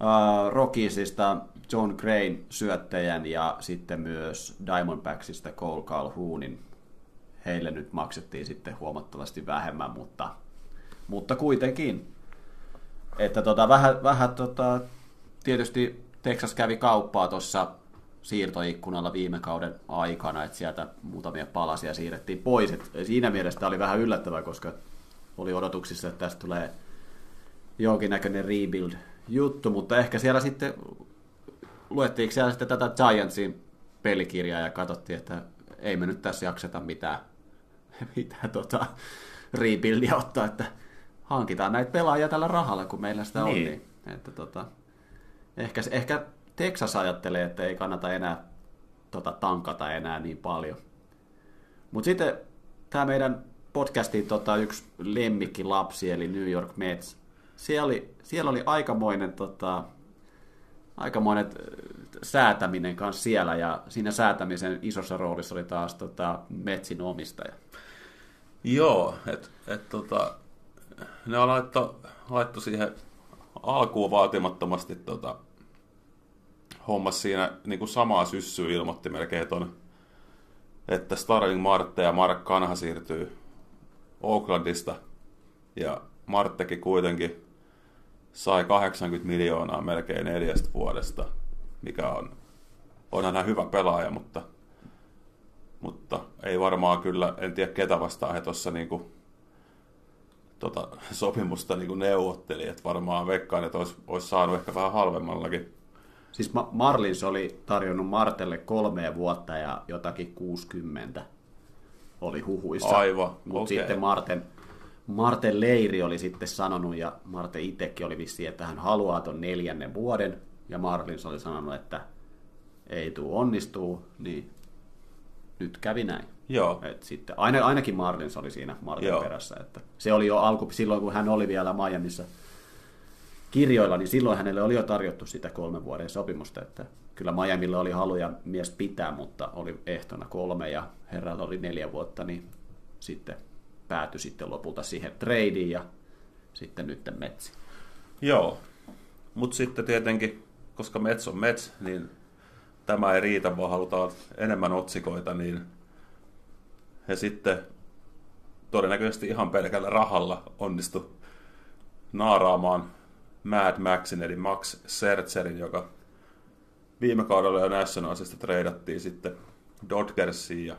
uh, Rockiesista John Crane syöttäjän ja sitten myös Diamondbacksista Cole Calhoonin. Heille nyt maksettiin sitten huomattavasti vähemmän, mutta, mutta kuitenkin. Että tota, vähän, vähän tota, tietysti Texas kävi kauppaa tuossa siirtoikkunalla viime kauden aikana, että sieltä muutamia palasia siirrettiin pois. Et siinä mielessä oli vähän yllättävää, koska oli odotuksissa, että tästä tulee jonkinnäköinen rebuild-juttu, mutta ehkä siellä sitten luettiinko siellä sitten tätä Giantsin pelikirjaa ja katsottiin, että ei me nyt tässä jakseta mitään, (laughs) mitään tota, rebuildia ottaa, että hankitaan näitä pelaajia tällä rahalla, kun meillä sitä niin. on. Niin, että tota, ehkä, ehkä Texas ajattelee, että ei kannata enää tota, tankata enää niin paljon. Mutta sitten tämä meidän podcastin tota, yksi lemmikki lapsi, eli New York Mets. Siellä oli, siellä oli aikamoinen, tota, aikamoinen säätäminen kanssa siellä, ja siinä säätämisen isossa roolissa oli taas tota, Metsin omistaja. Joo, että et, tota, ne laitto, laitto siihen alkuun vaatimattomasti tota, hommas siinä niin kuin samaa syssyä ilmoitti melkein ton, että Starling Marte ja Mark Kanha siirtyy Oaklandista ja Marttekin kuitenkin sai 80 miljoonaa melkein neljästä vuodesta, mikä on, onhan hän hyvä pelaaja, mutta, mutta ei varmaan kyllä, en tiedä ketä vastaan he tuossa niinku, tota, sopimusta niinku neuvotteli, että varmaan veikkaan, että olisi, olisi saanut ehkä vähän halvemmallakin Siis Marlins oli tarjonnut Martelle kolme vuotta ja jotakin 60 oli huhuissa. Aivan, Mutta okay. sitten Marten, Marten Leiri oli sitten sanonut, ja Marte itsekin oli vissi, että hän haluaa ton neljännen vuoden, ja Marlins oli sanonut, että ei tuu onnistuu, niin nyt kävi näin. Joo. Et sitten, aina, ainakin Marlins oli siinä Martin Joo. perässä. Että se oli jo alku, silloin, kun hän oli vielä Miamiissa – kirjoilla, niin silloin hänelle oli jo tarjottu sitä kolmen vuoden sopimusta, että kyllä Miamilla oli haluja mies pitää, mutta oli ehtona kolme ja herralla oli neljä vuotta, niin sitten päätyi sitten lopulta siihen tradeen ja sitten nyt Metsi. Joo, mutta sitten tietenkin, koska Mets on Mets, niin tämä ei riitä, vaan halutaan enemmän otsikoita, niin he sitten todennäköisesti ihan pelkällä rahalla onnistu naaraamaan Mad Maxin, eli Max Sertzerin, joka viime kaudella jo Nationalsista treidattiin sitten Dodgersiin ja,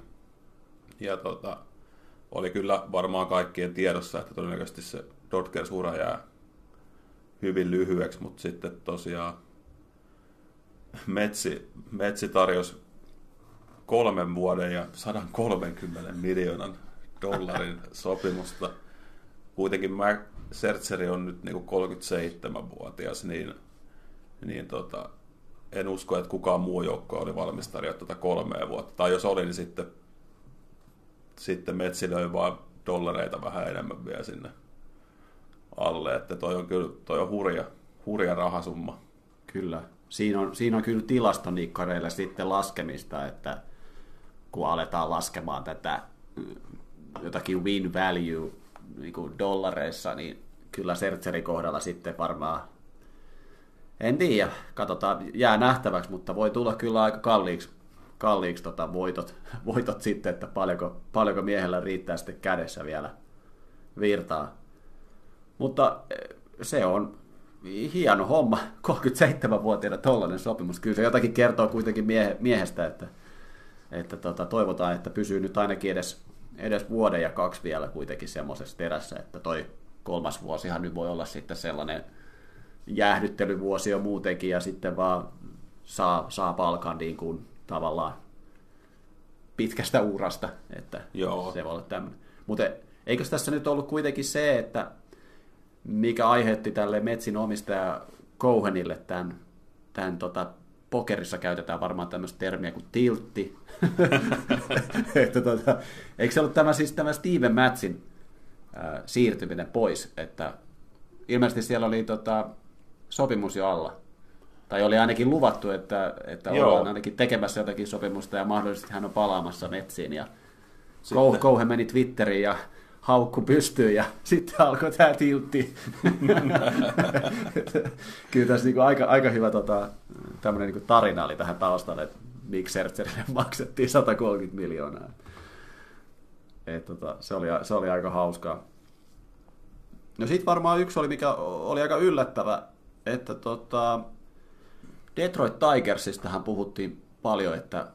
ja tota, oli kyllä varmaan kaikkien tiedossa, että todennäköisesti se Dodgers-ura jää hyvin lyhyeksi, mutta sitten tosiaan Metsi, Metsi tarjosi kolmen vuoden ja 130 miljoonan dollarin (laughs) sopimusta. Kuitenkin Sertseri on nyt niin 37-vuotias, niin, niin tota, en usko, että kukaan muu joukko oli valmis tarjota tätä kolmea vuotta. Tai jos oli, niin sitten, sitten Metsi löi vaan dollareita vähän enemmän vielä sinne alle. Että toi on kyllä toi on hurja, hurja rahasumma. Kyllä. Siinä on, siinä on kyllä tilastonikkareilla sitten laskemista, että kun aletaan laskemaan tätä jotakin win value niin kuin dollareissa, niin kyllä Sertserin kohdalla sitten varmaan, en tiedä, katsotaan, jää nähtäväksi, mutta voi tulla kyllä aika kalliiksi, kalliiksi tota voitot, (laughs) voitot sitten, että paljonko, paljonko miehellä riittää sitten kädessä vielä virtaa. Mutta eh, se on hieno homma, (laughs) 37-vuotiaana tollainen sopimus. Kyllä se jotakin kertoo kuitenkin miehe, miehestä, että, että tota, toivotaan, että pysyy nyt ainakin edes edes vuoden ja kaksi vielä kuitenkin semmoisessa terässä, että toi kolmas vuosihan nyt voi olla sitten sellainen jäähdyttelyvuosi jo muutenkin ja sitten vaan saa, saa palkan niin kuin tavallaan pitkästä urasta, että Joo. se voi olla tämmöinen. Mutta eikö tässä nyt ollut kuitenkin se, että mikä aiheutti tälle Metsin omistaja Cohenille tämän tämän tota, pokerissa käytetään varmaan tämmöistä termiä kuin tiltti. (laughs) että tota, eikö se ollut tämä, siis tämä Steven Matsin äh, siirtyminen pois, että ilmeisesti siellä oli tota, sopimus jo alla. Tai oli ainakin luvattu, että, että ollaan ainakin tekemässä jotakin sopimusta ja mahdollisesti hän on palaamassa metsiin. Ja Sitten. Kouhe meni Twitteriin ja haukku pystyyn ja (laughs) sitten alkoi tämä tiltti. (laughs) Kyllä tässä niinku aika, aika hyvä tota, tämmöinen niinku tarina oli tähän taustalle, että miksi Sertserille (laughs) maksettiin 130 miljoonaa. Et, tota, se, oli, se oli aika hauskaa. No sitten varmaan yksi oli, mikä oli aika yllättävä, että tota, Detroit Tigersistahan puhuttiin paljon, että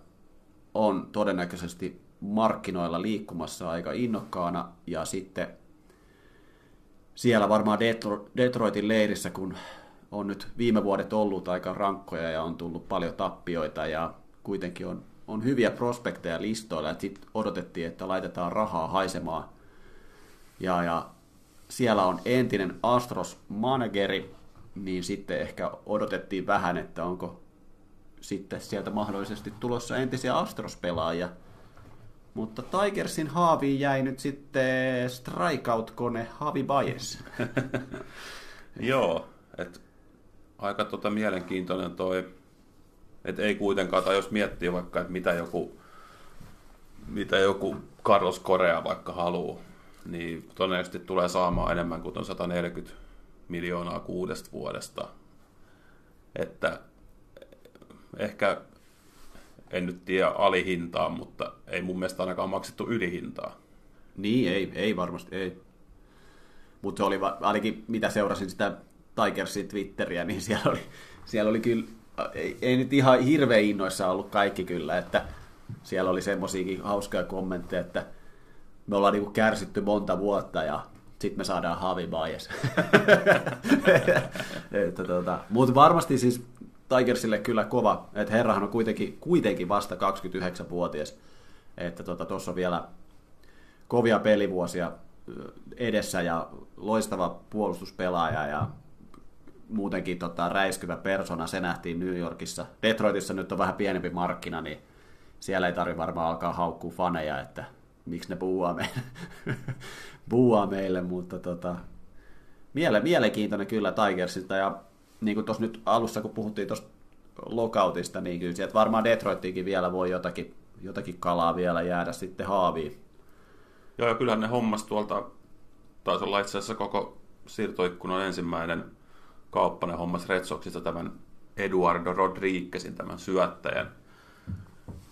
on todennäköisesti markkinoilla liikkumassa aika innokkaana ja sitten siellä varmaan Detroitin leirissä, kun on nyt viime vuodet ollut aika rankkoja ja on tullut paljon tappioita ja kuitenkin on, on hyviä prospekteja listoilla, sitten odotettiin, että laitetaan rahaa haisemaan. Ja, ja siellä on entinen Astros manageri, niin sitten ehkä odotettiin vähän, että onko sitten sieltä mahdollisesti tulossa entisiä Astros-pelaajia. Mutta Tigersin haaviin jäi nyt sitten strikeout-kone Havi Baez. (laughs) Joo, että aika tota mielenkiintoinen toi, että ei kuitenkaan, tai jos miettii vaikka, että mitä joku, mitä joku Carlos Korea vaikka haluaa, niin todennäköisesti tulee saamaan enemmän kuin 140 miljoonaa kuudesta vuodesta. Että ehkä en nyt tiedä alihintaa, mutta ei mun mielestä ainakaan maksettu ylihintaa. Niin, ei, ei varmasti, ei. Mutta se oli ainakin, mitä seurasin sitä Tigersin Twitteriä, niin (laughs) siellä oli, siellä oli kyllä, ei, ei nyt ihan hirveän innoissa ollut kaikki kyllä, että siellä oli semmoisiakin hauskoja kommentteja, että me ollaan niinku kärsitty monta vuotta ja sitten me saadaan Havi Baez. (laughs) tota, mutta varmasti siis Tigersille kyllä kova, että herrahan on kuitenkin, kuitenkin vasta 29-vuotias, että tuossa tota, on vielä kovia pelivuosia edessä ja loistava puolustuspelaaja ja muutenkin tota, räiskyvä persona, se nähtiin New Yorkissa. Detroitissa nyt on vähän pienempi markkina, niin siellä ei tarvitse varmaan alkaa haukkua faneja, että miksi ne meille, (laughs) puhua meille mutta tota, miele, mielenkiintoinen kyllä Tigersista ja niin kuin tuossa nyt alussa, kun puhuttiin tuosta lokautista, niin kyllä sieltä varmaan Detroittiinkin vielä voi jotakin, jotakin kalaa vielä jäädä sitten haaviin. Joo, ja kyllähän ne hommas tuolta, taisi olla itse asiassa koko siirtoikkunan ensimmäinen kauppanen hommas Red Soxista tämän Eduardo Rodriguezin, tämän syöttäjän.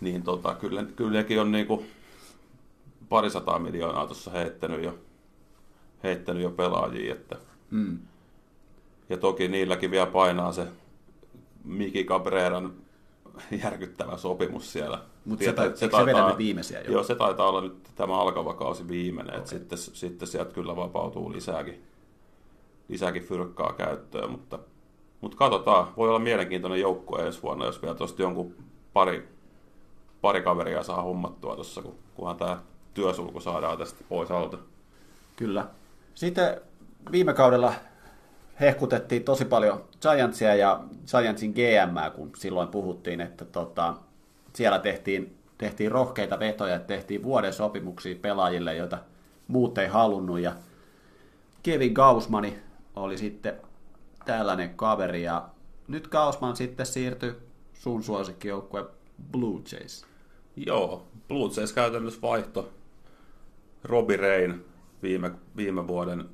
Niin tota, kyllä, kyllä nekin on niinku parisataa miljoonaa tuossa heittänyt jo, heittänyt jo pelaajia, että mm. Ja toki niilläkin vielä painaa se Miki Cabreran järkyttävä sopimus siellä. Mutta se, ta- se, taitaa, se viimeisiä jo? Joo, se taitaa olla nyt tämä alkava kausi viimeinen, okay. että sitten, sitten sieltä kyllä vapautuu lisääkin, lisääkin fyrkkaa käyttöön, mutta, mutta katsotaan, voi olla mielenkiintoinen joukkue ensi vuonna, jos vielä tuosta jonkun pari, pari kaveria saa hommattua tuossa, kun, kunhan tämä työsulku saadaan tästä pois alta. Kyllä. Sitten viime kaudella hehkutettiin tosi paljon Giantsia ja Giantsin GM, kun silloin puhuttiin, että tota, siellä tehtiin, tehtiin rohkeita vetoja, tehtiin vuoden sopimuksia pelaajille, joita muut ei halunnut. Ja Kevin Gaussmani oli sitten tällainen kaveri, ja nyt Gaussman sitten siirtyi sun suosikkijoukkue Blue Jays. Joo, Blue Jays käytännössä vaihto Robbie Rain viime, viime vuoden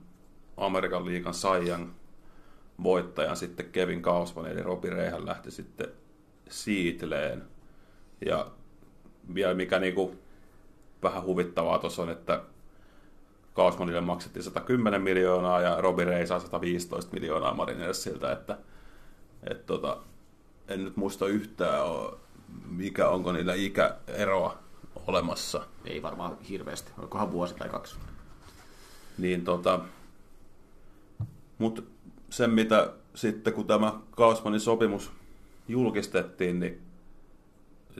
Amerikan liigan Saiyan voittajan sitten Kevin Kausman, eli Robi Reihän lähti sitten Siitleen. Ja vielä mikä niinku vähän huvittavaa tuossa on, että Kausmanille maksettiin 110 miljoonaa ja Robi Rei saa 115 miljoonaa Marinersilta, että et tota, en nyt muista yhtään, mikä onko niillä ikäeroa olemassa. Ei varmaan hirveästi, olikohan vuosi tai kaksi. Niin tota, mutta sen, mitä sitten kun tämä Kausmanin sopimus julkistettiin, niin,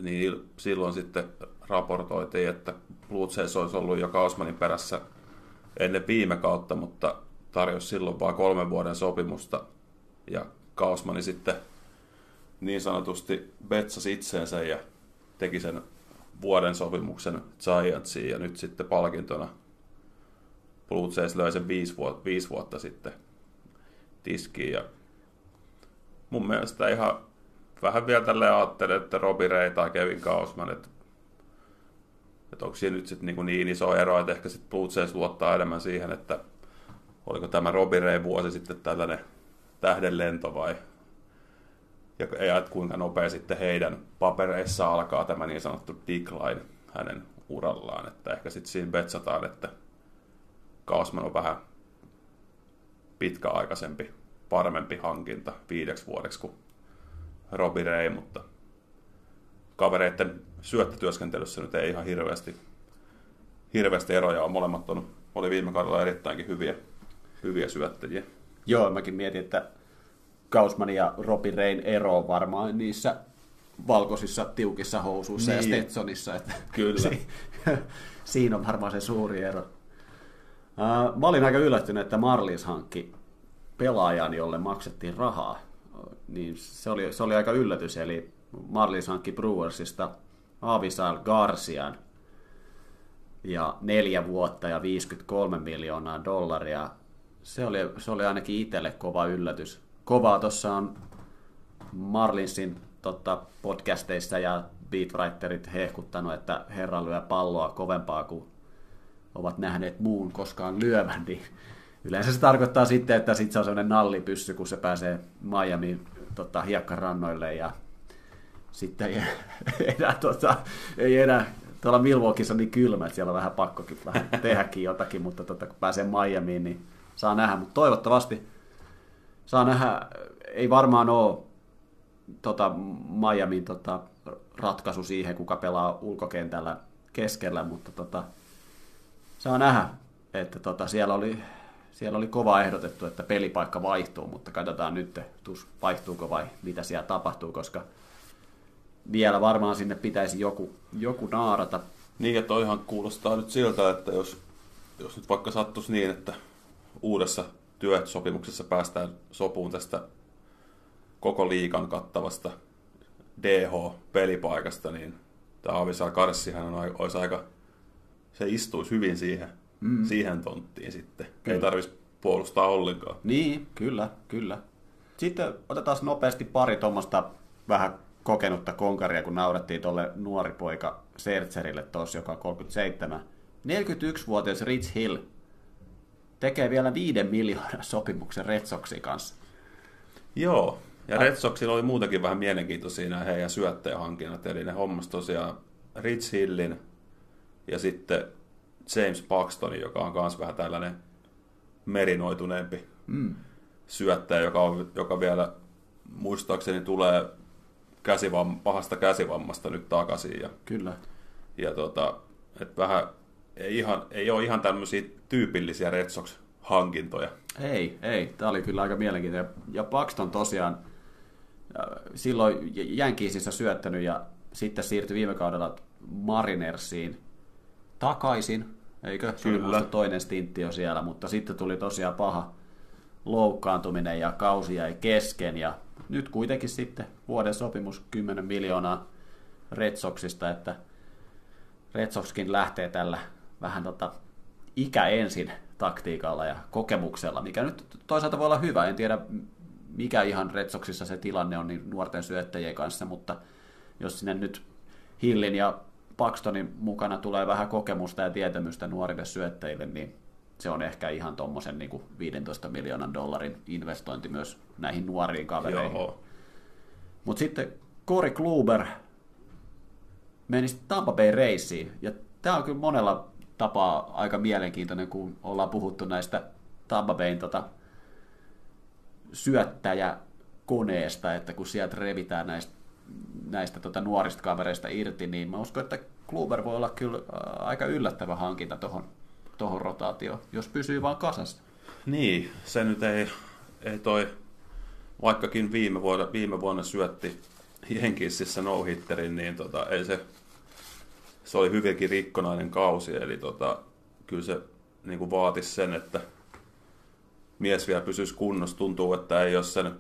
niin silloin sitten raportoitiin, että Blue Jays olisi ollut jo Kausmanin perässä ennen viime kautta, mutta tarjosi silloin vain kolmen vuoden sopimusta. Ja Kausmani sitten niin sanotusti betsasi itseensä ja teki sen vuoden sopimuksen Giantsiin ja nyt sitten palkintona Blue Jays löi sen viisi vuotta, viisi vuotta sitten tiskiin ja mun mielestä ihan vähän vielä tälle ajattelin, että Robbie Ray tai Kevin Kausman, että, että onko siinä nyt sitten niin, niin iso ero, että ehkä sitten Blue Jays luottaa enemmän siihen, että oliko tämä Robbie Ray vuosi sitten tällainen tähdenlento vai ja, ja että kuinka nopea sitten heidän papereissa alkaa tämä niin sanottu decline hänen urallaan, että ehkä sitten siinä betsataan, että Kausman on vähän pitkäaikaisempi, parempi hankinta viideksi vuodeksi kuin Robbie Ray, mutta kavereiden syöttötyöskentelyssä nyt ei ihan hirveästi, hirveästi eroja on. Molemmat on, oli viime kaudella erittäinkin hyviä, hyviä syöttäjiä. Joo, mäkin mietin, että Kausman ja Robbie Rain ero on varmaan niissä valkoisissa tiukissa housuissa niin. ja Stetsonissa. Että Kyllä. (laughs) siinä on varmaan se suuri ero. Uh, mä olin aika yllättynyt, että Marlins hankki pelaajan, jolle maksettiin rahaa niin se oli, se oli aika yllätys. Eli Marlins hankki Brewersista Avisal Garcian ja neljä vuotta ja 53 miljoonaa dollaria. Se oli, se oli ainakin itselle kova yllätys. Kovaa tuossa on Marlinsin totta, podcasteissa ja beatwriterit hehkuttanut, että herra lyö palloa kovempaa kuin ovat nähneet muun koskaan lyövän, niin yleensä se tarkoittaa sitten, että sit se on sellainen nallipyssy, kun se pääsee Miamiin tota, hiekkarannoille ja sitten ei (laughs) enää, tota, ei enää tuolla Milwaukeeissa niin kylmä, että siellä on vähän pakkokin vähän tehdäkin jotakin, mutta tota, kun pääsee Miamiin, niin saa nähdä. Mutta toivottavasti saa nähdä, ei varmaan ole tota, Miamin tota, ratkaisu siihen, kuka pelaa ulkokentällä keskellä, mutta tota, saa nähdä, että tota, siellä oli siellä oli kova ehdotettu, että pelipaikka vaihtuu, mutta katsotaan nyt, tus vaihtuuko vai mitä siellä tapahtuu, koska vielä varmaan sinne pitäisi joku, joku naarata. Niin, että toihan kuulostaa nyt siltä, että jos, jos nyt vaikka sattuisi niin, että uudessa työsopimuksessa päästään sopuun tästä koko liikan kattavasta DH-pelipaikasta, niin tämä Avisal Karssihan on, olisi aika, se istuisi hyvin siihen mm. siihen tonttiin sitten. Kyllä. Ei tarvitsisi puolustaa ollenkaan. Niin, kyllä, kyllä. Sitten otetaan nopeasti pari tuommoista vähän kokenutta konkaria, kun naurettiin tuolle nuori poika Sertserille tuossa, joka on 37. 41-vuotias Rich Hill tekee vielä viiden miljoonan sopimuksen Red Soxin kanssa. Joo, ja Red Soxilla oli muutakin vähän mielenkiintoisia nämä heidän syöttäjähankinnat, eli ne hommas tosiaan Rich Hillin sitten James Paxton, joka on myös vähän tällainen merinoituneempi mm. syöttäjä, joka, on, joka vielä muistaakseni tulee käsivam, pahasta käsivammasta nyt takaisin. Ja, Kyllä. Ja tota, et vähän, ei, ihan, ei ole ihan tämmöisiä tyypillisiä Red Sox-hankintoja. Ei, ei. Tämä oli kyllä aika mielenkiintoinen. Ja Paxton tosiaan silloin Jänkiisissä syöttänyt ja sitten siirtyi viime kaudella Marinersiin takaisin, eikö? Se Kyllä. oli toinen stintti jo siellä, mutta sitten tuli tosiaan paha loukkaantuminen ja kausi jäi kesken ja nyt kuitenkin sitten vuoden sopimus 10 miljoonaa Red Soxista, että Red Soxkin lähtee tällä vähän tota ikä ensin taktiikalla ja kokemuksella, mikä nyt toisaalta voi olla hyvä. En tiedä, mikä ihan Red Soxissa se tilanne on niin nuorten syöttäjien kanssa, mutta jos sinne nyt Hillin ja Paxtonin mukana tulee vähän kokemusta ja tietämystä nuorille syöttäjille, niin se on ehkä ihan tuommoisen niin 15 miljoonan dollarin investointi myös näihin nuoriin kavereihin. Mutta sitten Corey Kluber meni Tampa Bay Raceen, ja tämä on kyllä monella tapaa aika mielenkiintoinen, kun ollaan puhuttu näistä Tampa Bayn tota, syöttäjäkoneesta, että kun sieltä revitään näistä näistä tota, nuorista kavereista irti, niin mä uskon, että Kluber voi olla kyllä aika yllättävä hankinta tuohon tohon rotaatioon, jos pysyy vaan kasassa. Niin, se nyt ei, ei toi, vaikkakin viime vuonna, viime vuonna syötti Jenkississä no niin tota, ei se, se oli hyvinkin rikkonainen kausi, eli tota, kyllä se niin kuin vaatisi sen, että mies vielä pysyisi kunnossa. Tuntuu, että ei ole sen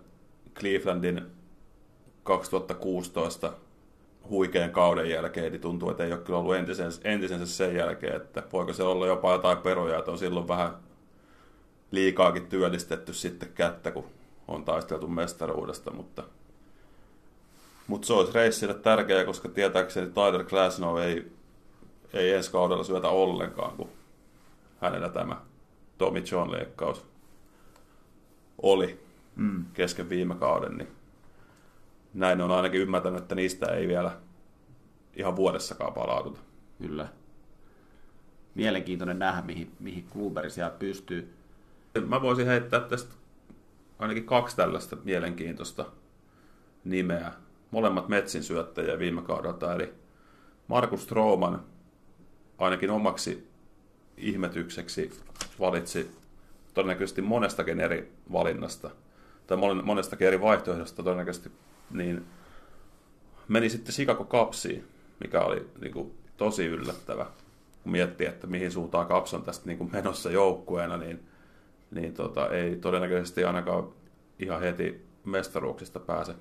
Clevelandin 2016 huikean kauden jälkeen, niin tuntuu, että ei ole kyllä ollut entisensä, entisensä sen jälkeen, että voiko se olla jopa jotain peroja, että on silloin vähän liikaakin työllistetty sitten kättä, kun on taisteltu mestaruudesta, mutta, mutta se olisi reissille tärkeää, koska tietääkseni Tyler Glasnow ei, ei ensi kaudella syötä ollenkaan, kun hänellä tämä Tommy John leikkaus oli mm. kesken viime kauden, niin näin on ainakin ymmärtänyt, että niistä ei vielä ihan vuodessakaan palaututa. Kyllä. Mielenkiintoinen nähdä, mihin, mihin Kluberi siellä pystyy. Mä voisin heittää tästä ainakin kaksi tällaista mielenkiintoista nimeä. Molemmat Metsin syöttäjiä viime kaudelta, eli Markus Stroman ainakin omaksi ihmetykseksi valitsi todennäköisesti monestakin eri valinnasta, tai monestakin eri vaihtoehdosta todennäköisesti, niin meni sitten Chicago Cupsiin, mikä oli niin kuin, tosi yllättävä. Kun miettii, että mihin suuntaan Caps on tästä niin kuin menossa joukkueena, niin, niin tota, ei todennäköisesti ainakaan ihan heti mestaruuksista pääse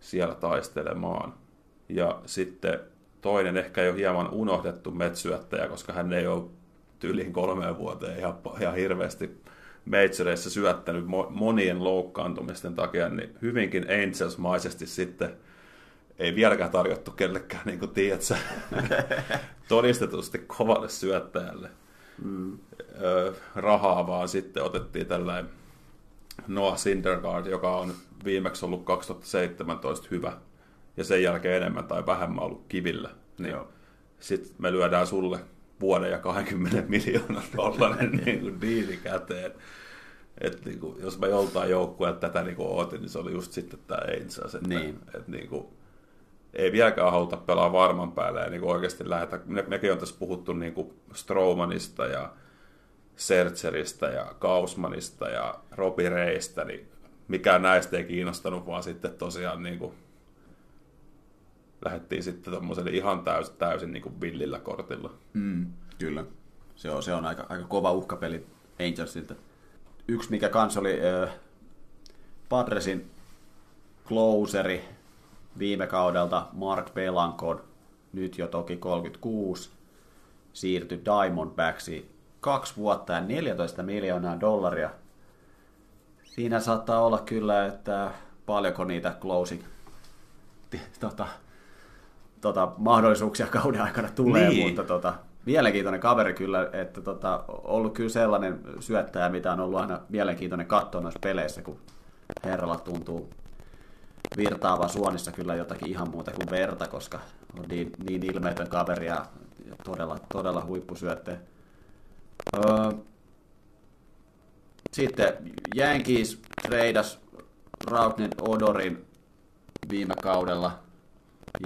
siellä taistelemaan. Ja sitten toinen ehkä jo hieman unohdettu metsyöttäjä, koska hän ei ole tyyliin kolmeen vuoteen ihan, ihan hirveästi majoreissa syöttänyt monien loukkaantumisten takia, niin hyvinkin Angels-maisesti sitten ei vieläkään tarjottu kellekään, niin kuin tiedätkö, (laughs) todistetusti kovalle syöttäjälle mm. rahaa, vaan sitten otettiin tällainen Noah Syndergaard, joka on viimeksi ollut 2017 hyvä, ja sen jälkeen enemmän tai vähemmän ollut kivillä. Niin sitten me lyödään sulle vuoden ja 20 (laughs) miljoonan dollarin niin kuin diili käteen. Et niin kuin, jos mä joltain joukkueen tätä niin kuin ootin, niin se oli just sitten tämä Angels. Että, niin. että niin kuin, ei vieläkään haluta pelaa varman päälle ja niin kuin oikeasti lähdetä. Me, mekin on tässä puhuttu niin kuin Stromanista ja Sertseristä ja Kausmanista ja Robi Reistä, niin mikään näistä ei kiinnostanut, vaan sitten tosiaan niin kuin lähdettiin sitten tuommoiselle ihan täysin, täysin niin kuin villillä kortilla. Mm, kyllä. Se on, se on aika, aika kova uhkapeli Angelsilta. Yksi, mikä kans oli äh, Padresin closeri viime kaudelta, Mark Belankon, nyt jo toki 36, siirtyi Diamondbacksiin kaksi vuotta ja 14 miljoonaa dollaria. Siinä saattaa olla kyllä, että paljonko niitä closing tota, tota, mahdollisuuksia kauden aikana tulee, niin. mutta tota, mielenkiintoinen kaveri kyllä, että tota, ollut kyllä sellainen syöttäjä, mitä on ollut aina mielenkiintoinen katsoa noissa peleissä, kun herralla tuntuu virtaava suonissa kyllä jotakin ihan muuta kuin verta, koska on niin, niin ilmeetön kaveri ja todella, todella huippusyöttäjä. Öö, sitten Yankees treidas Rautnen Odorin viime kaudella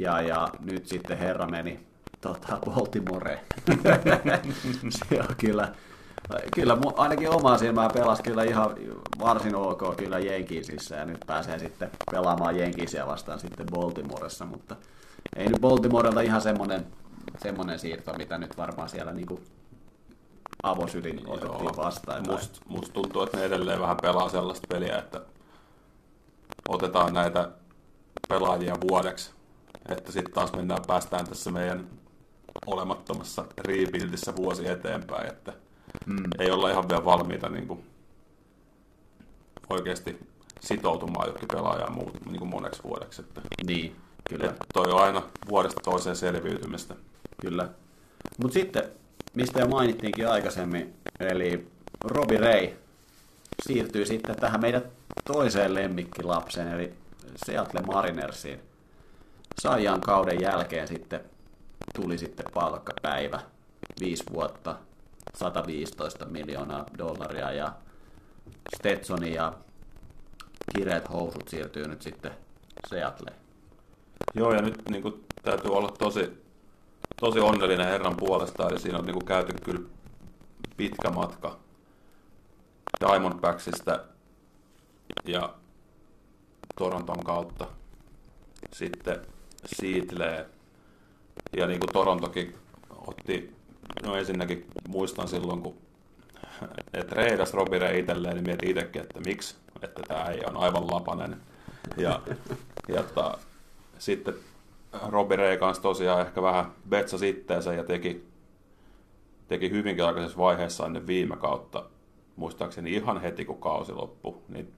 ja, ja nyt sitten herra meni tota, Baltimoreen. (laughs) se on kyllä, kyllä ainakin omaa silmää pelasi kyllä ihan varsin ok kyllä Jenkisissä ja nyt pääsee sitten pelaamaan Jenkisiä vastaan sitten Baltimoressa, mutta ei nyt Baltimorelta ihan semmoinen, semmoinen siirto, mitä nyt varmaan siellä niinku avosylin otettiin Joo, vastaan. Must, musta tuntuu, että ne edelleen vähän pelaa sellaista peliä, että otetaan näitä pelaajia vuodeksi että sitten taas mennään, päästään tässä meidän olemattomassa rebuildissä vuosi eteenpäin, että mm. ei olla ihan vielä valmiita niin kuin oikeasti sitoutumaan johonkin pelaajaan muut, niin kuin moneksi vuodeksi. Että, niin, kyllä. Että toi on aina vuodesta toiseen selviytymistä. Kyllä. Mutta sitten, mistä jo mainittiinkin aikaisemmin, eli Robi Ray siirtyy sitten tähän meidän toiseen lemmikkilapseen, eli Seattle Marinersiin. Saijan kauden jälkeen sitten tuli sitten palkkapäivä, viisi vuotta, 115 miljoonaa dollaria ja Stetsoni ja kireet housut siirtyy nyt sitten Seattleen. Joo, ja nyt niin kuin, täytyy olla tosi, tosi onnellinen herran puolesta, eli siinä on niin kuin, käyty kyllä pitkä matka Diamondbacksista ja Toronton kautta sitten Seattle ja niin kuin Torontokin otti, no ensinnäkin muistan silloin, kun (laughs) että reidas Robire itselleen, niin mietin itsekin, että miksi, että tämä ei on aivan lapanen. Ja (laughs) Ja ta, sitten Robi Ray kanssa tosiaan ehkä vähän betsa sitteensä ja teki, teki hyvinkin aikaisessa vaiheessa ennen viime kautta, muistaakseni ihan heti kun kausi loppui, niin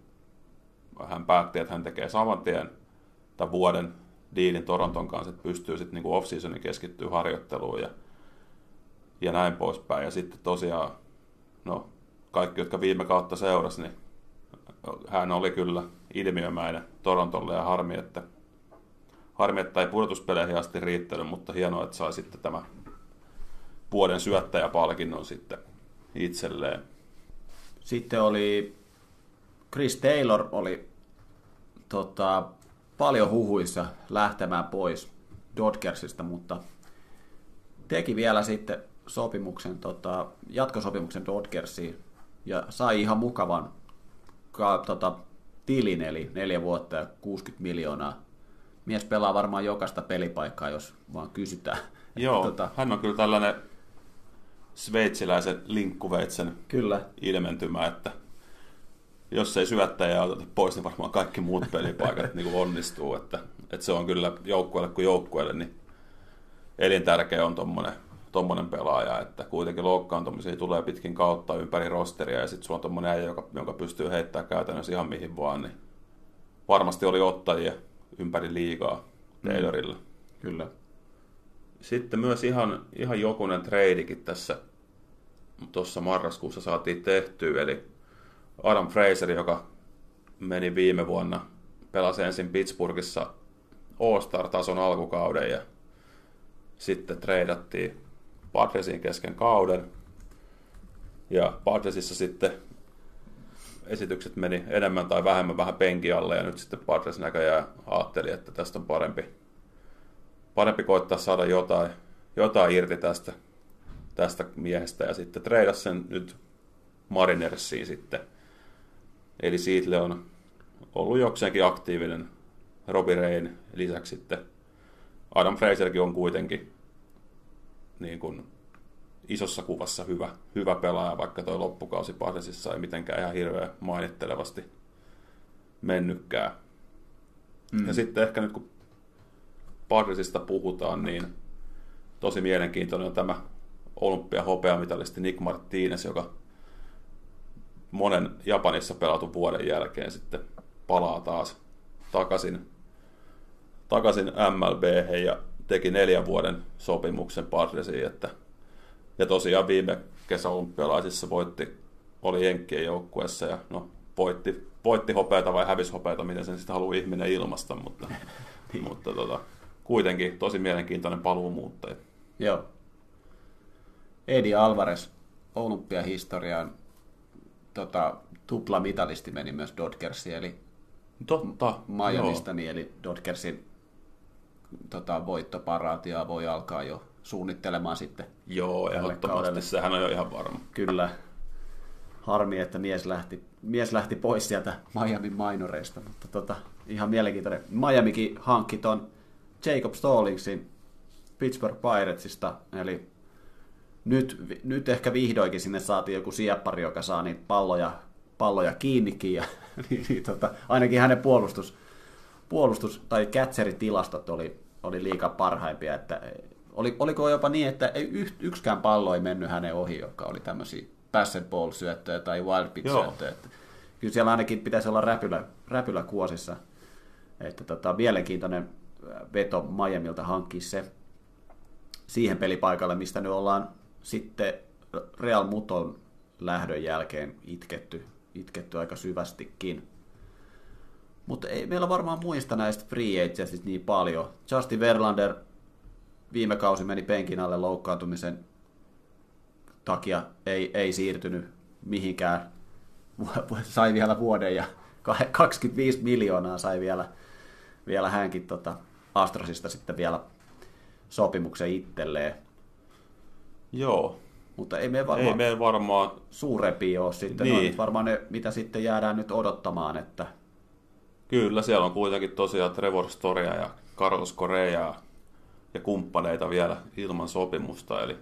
hän päätti, että hän tekee saman tien tämän vuoden diilin Toronton kanssa, että pystyy sitten niin off-seasonin keskittyä harjoitteluun ja, ja näin poispäin. Ja sitten tosiaan, no kaikki, jotka viime kautta seurasi, niin hän oli kyllä ilmiömäinen Torontolle ja harmi, että, harmi, että ei pudotuspeleihin asti riittänyt, mutta hienoa, että sai sitten tämä vuoden syöttäjäpalkinnon sitten itselleen. Sitten oli Chris Taylor oli tota, paljon huhuissa lähtemään pois Dodgersista, mutta teki vielä sitten sopimuksen, tota, jatkosopimuksen Dodgersiin ja sai ihan mukavan ka, tota, tilin, eli neljä vuotta ja 60 miljoonaa. Mies pelaa varmaan jokaista pelipaikkaa, jos vaan kysytään. Joo, tota, hän on kyllä tällainen sveitsiläisen linkkuveitsen kyllä. ilmentymä, että jos ei syöttäjää oteta pois, niin varmaan kaikki muut pelipaikat (laughs) niin kuin onnistuu. Että, että se on kyllä joukkueelle kuin joukkueelle, niin elintärkeä on tuommoinen tommonen pelaaja, että kuitenkin loukkaantumisia tulee pitkin kautta ympäri rosteria ja sitten sulla on tuommoinen äijä, joka, jonka pystyy heittämään käytännössä ihan mihin vaan, niin varmasti oli ottajia ympäri liigaa mm. Taylorilla. Mm. Kyllä. Sitten myös ihan, ihan jokunen treidikin tässä tuossa marraskuussa saatiin tehtyä, eli Adam Fraser, joka meni viime vuonna, pelasi ensin Pittsburghissa All-Star-tason alkukauden ja sitten treidattiin Padresin kesken kauden. Ja Padresissa sitten esitykset meni enemmän tai vähemmän vähän penki alle ja nyt sitten Padres näköjään ajatteli, että tästä on parempi, parempi koittaa saada jotain, jotain irti tästä, tästä miehestä ja sitten treidas sen nyt Marinersiin sitten – Eli Seatle on ollut jokseenkin aktiivinen. Robbie Rain lisäksi sitten Adam Fraserkin on kuitenkin niin kuin isossa kuvassa hyvä, hyvä pelaaja, vaikka tuo loppukausi Padresissa ei mitenkään ihan hirveän mainittelevasti mennytkään. Mm. Ja sitten ehkä nyt kun Padresista puhutaan, niin tosi mielenkiintoinen on tämä olympia hopeamitalisti Nick Martinez, joka monen Japanissa pelatun vuoden jälkeen sitten palaa taas takaisin, takaisin MLB ja teki neljän vuoden sopimuksen Padresiin, että ja tosiaan viime kesäolympialaisissa voitti, oli Jenkkien joukkueessa ja no, voitti, voitti hopeata vai hävisi hopeata, miten sen sitten haluaa ihminen ilmasta, mutta, (laughs) niin. mutta tota, kuitenkin tosi mielenkiintoinen paluumuuttaja. Joo. Edi Alvarez olympiahistoriaan tota, tupla mitalisti meni myös Dodgersiin, eli Totta, Miamista, niin, eli Dodgersin tota, voittoparaatioa voi alkaa jo suunnittelemaan sitten. Joo, ehdottomasti, sehän on jo ihan varma. Kyllä. Harmi, että mies lähti, mies lähti pois sieltä Miamin minoreista, mutta tota, ihan mielenkiintoinen. Miamikin hankki ton Jacob Stallingsin Pittsburgh Piratesista, eli nyt, nyt ehkä vihdoinkin sinne saatiin joku sieppari, joka saa niitä palloja, palloja kiinnikin. Ja, (laughs) niin, niin, tota, ainakin hänen puolustus, puolustus tai catcheritilastot oli, oli liikaa parhaimpia. Että oli, oliko jopa niin, että ei yht, yksikään pallo ei mennyt hänen ohi, joka oli tämmöisiä pass and ball syöttöjä tai wild pitch syöttöjä. Että kyllä siellä ainakin pitäisi olla räpylä, räpylä kuosissa. Että tota, mielenkiintoinen veto Miamilta hankkia se siihen pelipaikalle, mistä nyt ollaan sitten Real Muton lähdön jälkeen itketty, itketty aika syvästikin. Mutta ei meillä varmaan muista näistä free agentsista niin paljon. Justin Verlander viime kausi meni penkin alle loukkaantumisen takia, ei, ei siirtynyt mihinkään. Sai vielä vuoden ja 25 miljoonaa sai vielä, vielä hänkin tota Astrosista sitten vielä sopimuksen itselleen. Joo. Mutta ei me varmaan, ei me varmaan... suurempia ole sitten. Niin. No, varmaan ne, mitä sitten jäädään nyt odottamaan. Että... Kyllä, siellä on kuitenkin tosiaan Trevor Storia ja Carlos Correa ja kumppaneita vielä ilman sopimusta. Eli...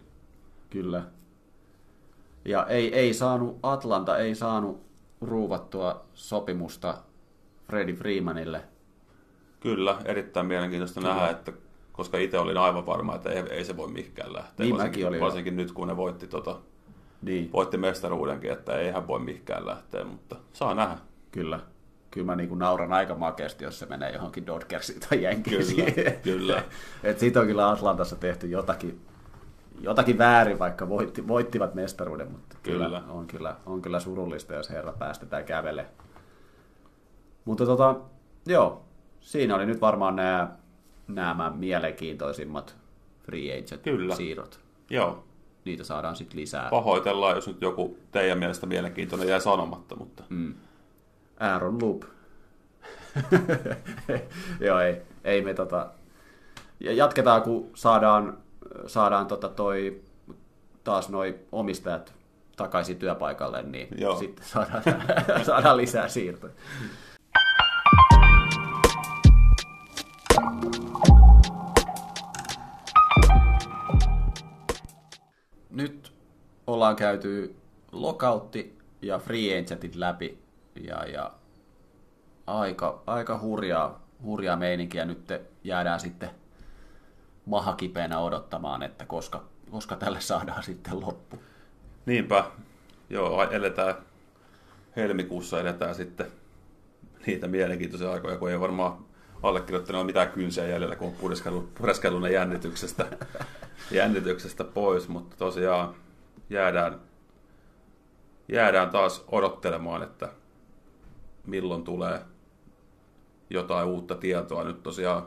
Kyllä. Ja ei, ei saanut, Atlanta ei saanut ruuvattua sopimusta Freddie Freemanille. Kyllä, erittäin mielenkiintoista Kyllä. nähdä, että koska itse olin aivan varma, että ei, ei se voi mihinkään lähteä. Niin varsinkin, olin varsinkin nyt, kun ne voitti, tota, niin. voitti mestaruudenkin, että ei hän voi mihinkään lähteä, mutta saa nähdä. Kyllä. Kyllä mä niin kuin nauran aika makeasti, jos se menee johonkin Dodgersiin tai Yankeesiin. Kyllä, kyllä. (laughs) Et siitä on kyllä Atlantassa tehty jotakin, jotakin väärin, vaikka voitti, voittivat mestaruuden, mutta kyllä. kyllä. On, kyllä, on kyllä surullista, jos herra päästetään kävele. Mutta tota, joo, siinä oli nyt varmaan nämä, nämä mielenkiintoisimmat free agent Kyllä. siirrot. Joo. Niitä saadaan sitten lisää. Pahoitellaan, jos nyt joku teidän mielestä mielenkiintoinen jäi sanomatta, mutta... Mm. Aaron Loop. (laughs) Joo, ei, ei me tota... Ja jatketaan, kun saadaan, saadaan tota toi, taas noi omistajat takaisin työpaikalle, niin sitten saadaan, (laughs) saadaan lisää siirtoja. Ollaan käyty lokautti ja free agentit läpi ja, ja aika, aika hurjaa, hurjaa meininkiä. Nyt jäädään sitten mahakipeänä odottamaan, että koska, koska tälle saadaan sitten loppu. Niinpä. Joo, eletään helmikuussa edetään sitten niitä mielenkiintoisia aikoja, kun ei varmaan allekirjoittanut mitään kynsiä jäljellä, kun on pureskellut ne jännityksestä, (laughs) jännityksestä pois, mutta tosiaan jäädään, jäädään taas odottelemaan, että milloin tulee jotain uutta tietoa. Nyt tosiaan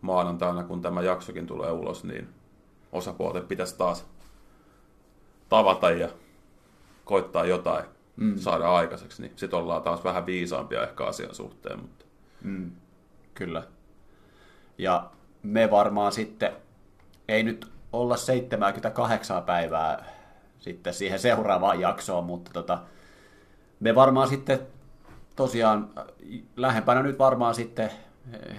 maanantaina, kun tämä jaksokin tulee ulos, niin osapuolten pitäisi taas tavata ja koittaa jotain mm. saada aikaiseksi, niin sitten ollaan taas vähän viisaampia ehkä asian suhteen. Mutta... Mm. Kyllä. Ja me varmaan sitten, ei nyt olla 78 päivää sitten siihen seuraavaan jaksoon, mutta tota, me varmaan sitten tosiaan lähempänä nyt varmaan sitten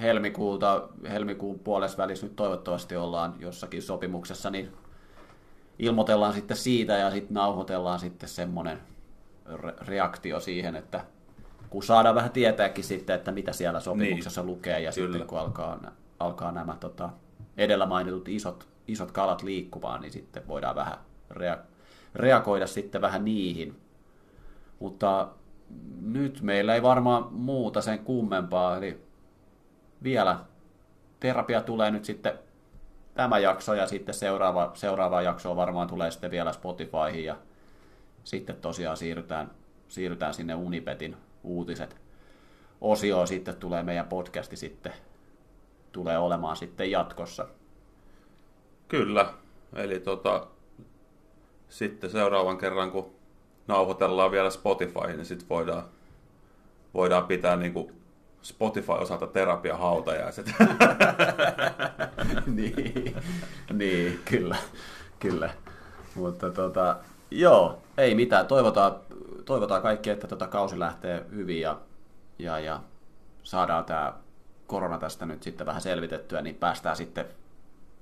helmikuuta, helmikuun puolessa välissä nyt toivottavasti ollaan jossakin sopimuksessa, niin ilmoitellaan sitten siitä ja sitten nauhoitellaan sitten semmoinen reaktio siihen, että kun saadaan vähän tietääkin sitten, että mitä siellä sopimuksessa niin. lukee ja Kyllä. sitten kun alkaa, alkaa nämä tota, edellä mainitut isot, isot kalat liikkumaan, niin sitten voidaan vähän rea- reagoida sitten vähän niihin. Mutta nyt meillä ei varmaan muuta sen kummempaa, eli vielä terapia tulee nyt sitten tämä jakso ja sitten seuraava, seuraava jakso varmaan tulee sitten vielä Spotifyhin ja sitten tosiaan siirrytään, siirrytään sinne Unipetin uutiset osio sitten tulee meidän podcasti sitten tulee olemaan sitten jatkossa. Kyllä, eli tota, sitten seuraavan kerran kun nauhoitellaan vielä Spotify, niin sitten voidaan, voidaan pitää niin kuin Spotify-osalta terapiahautajaiset. (laughs) niin, niin, kyllä, kyllä. Mutta tota, joo, ei mitään. Toivotaan, toivotaan kaikki, että tota kausi lähtee hyvin ja, ja, ja saadaan tämä korona tästä nyt sitten vähän selvitettyä, niin päästään sitten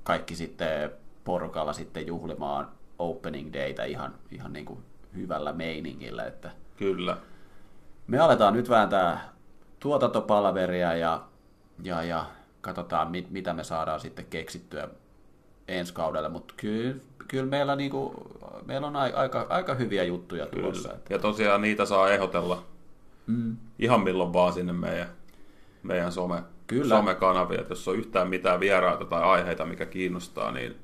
kaikki sitten porukalla sitten juhlimaan opening dayta ihan, ihan niin kuin hyvällä meiningillä. Että Kyllä. Me aletaan nyt vääntää tuotantopalveria ja, ja, ja katsotaan, mit, mitä me saadaan sitten keksittyä ensi kaudelle, mutta kyllä, kyllä meillä, niinku, meillä on aika, aika hyviä juttuja tulossa. Että... Ja tosiaan niitä saa ehdotella mm. ihan milloin vaan sinne meidän, meidän some, kyllä. somekanavia. Että jos on yhtään mitään vieraita tai aiheita, mikä kiinnostaa, niin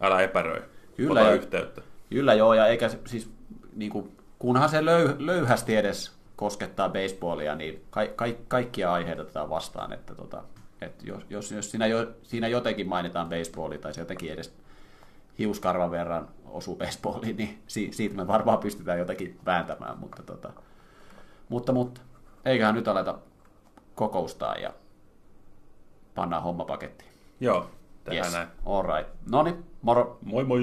älä epäröi. Kyllä, Ota ja, yhteyttä. Kyllä joo, ja eikä siis, niin kuin, kunhan se löy, löyhästi edes koskettaa baseballia, niin ka, ka, kaikkia aiheita tätä vastaan, että tota, et jos, jos, jos siinä, jo, siinä jotenkin mainitaan baseballi tai se jotenkin edes hiuskarvan verran osuu baseballiin, niin si, siitä me varmaan pystytään jotenkin vääntämään, mutta, tota, mutta, mutta eiköhän nyt aleta kokoustaa ja pannaan homma pakettiin. Joo, tehdään yes. näin. All right. No niin, moro. Moi moi.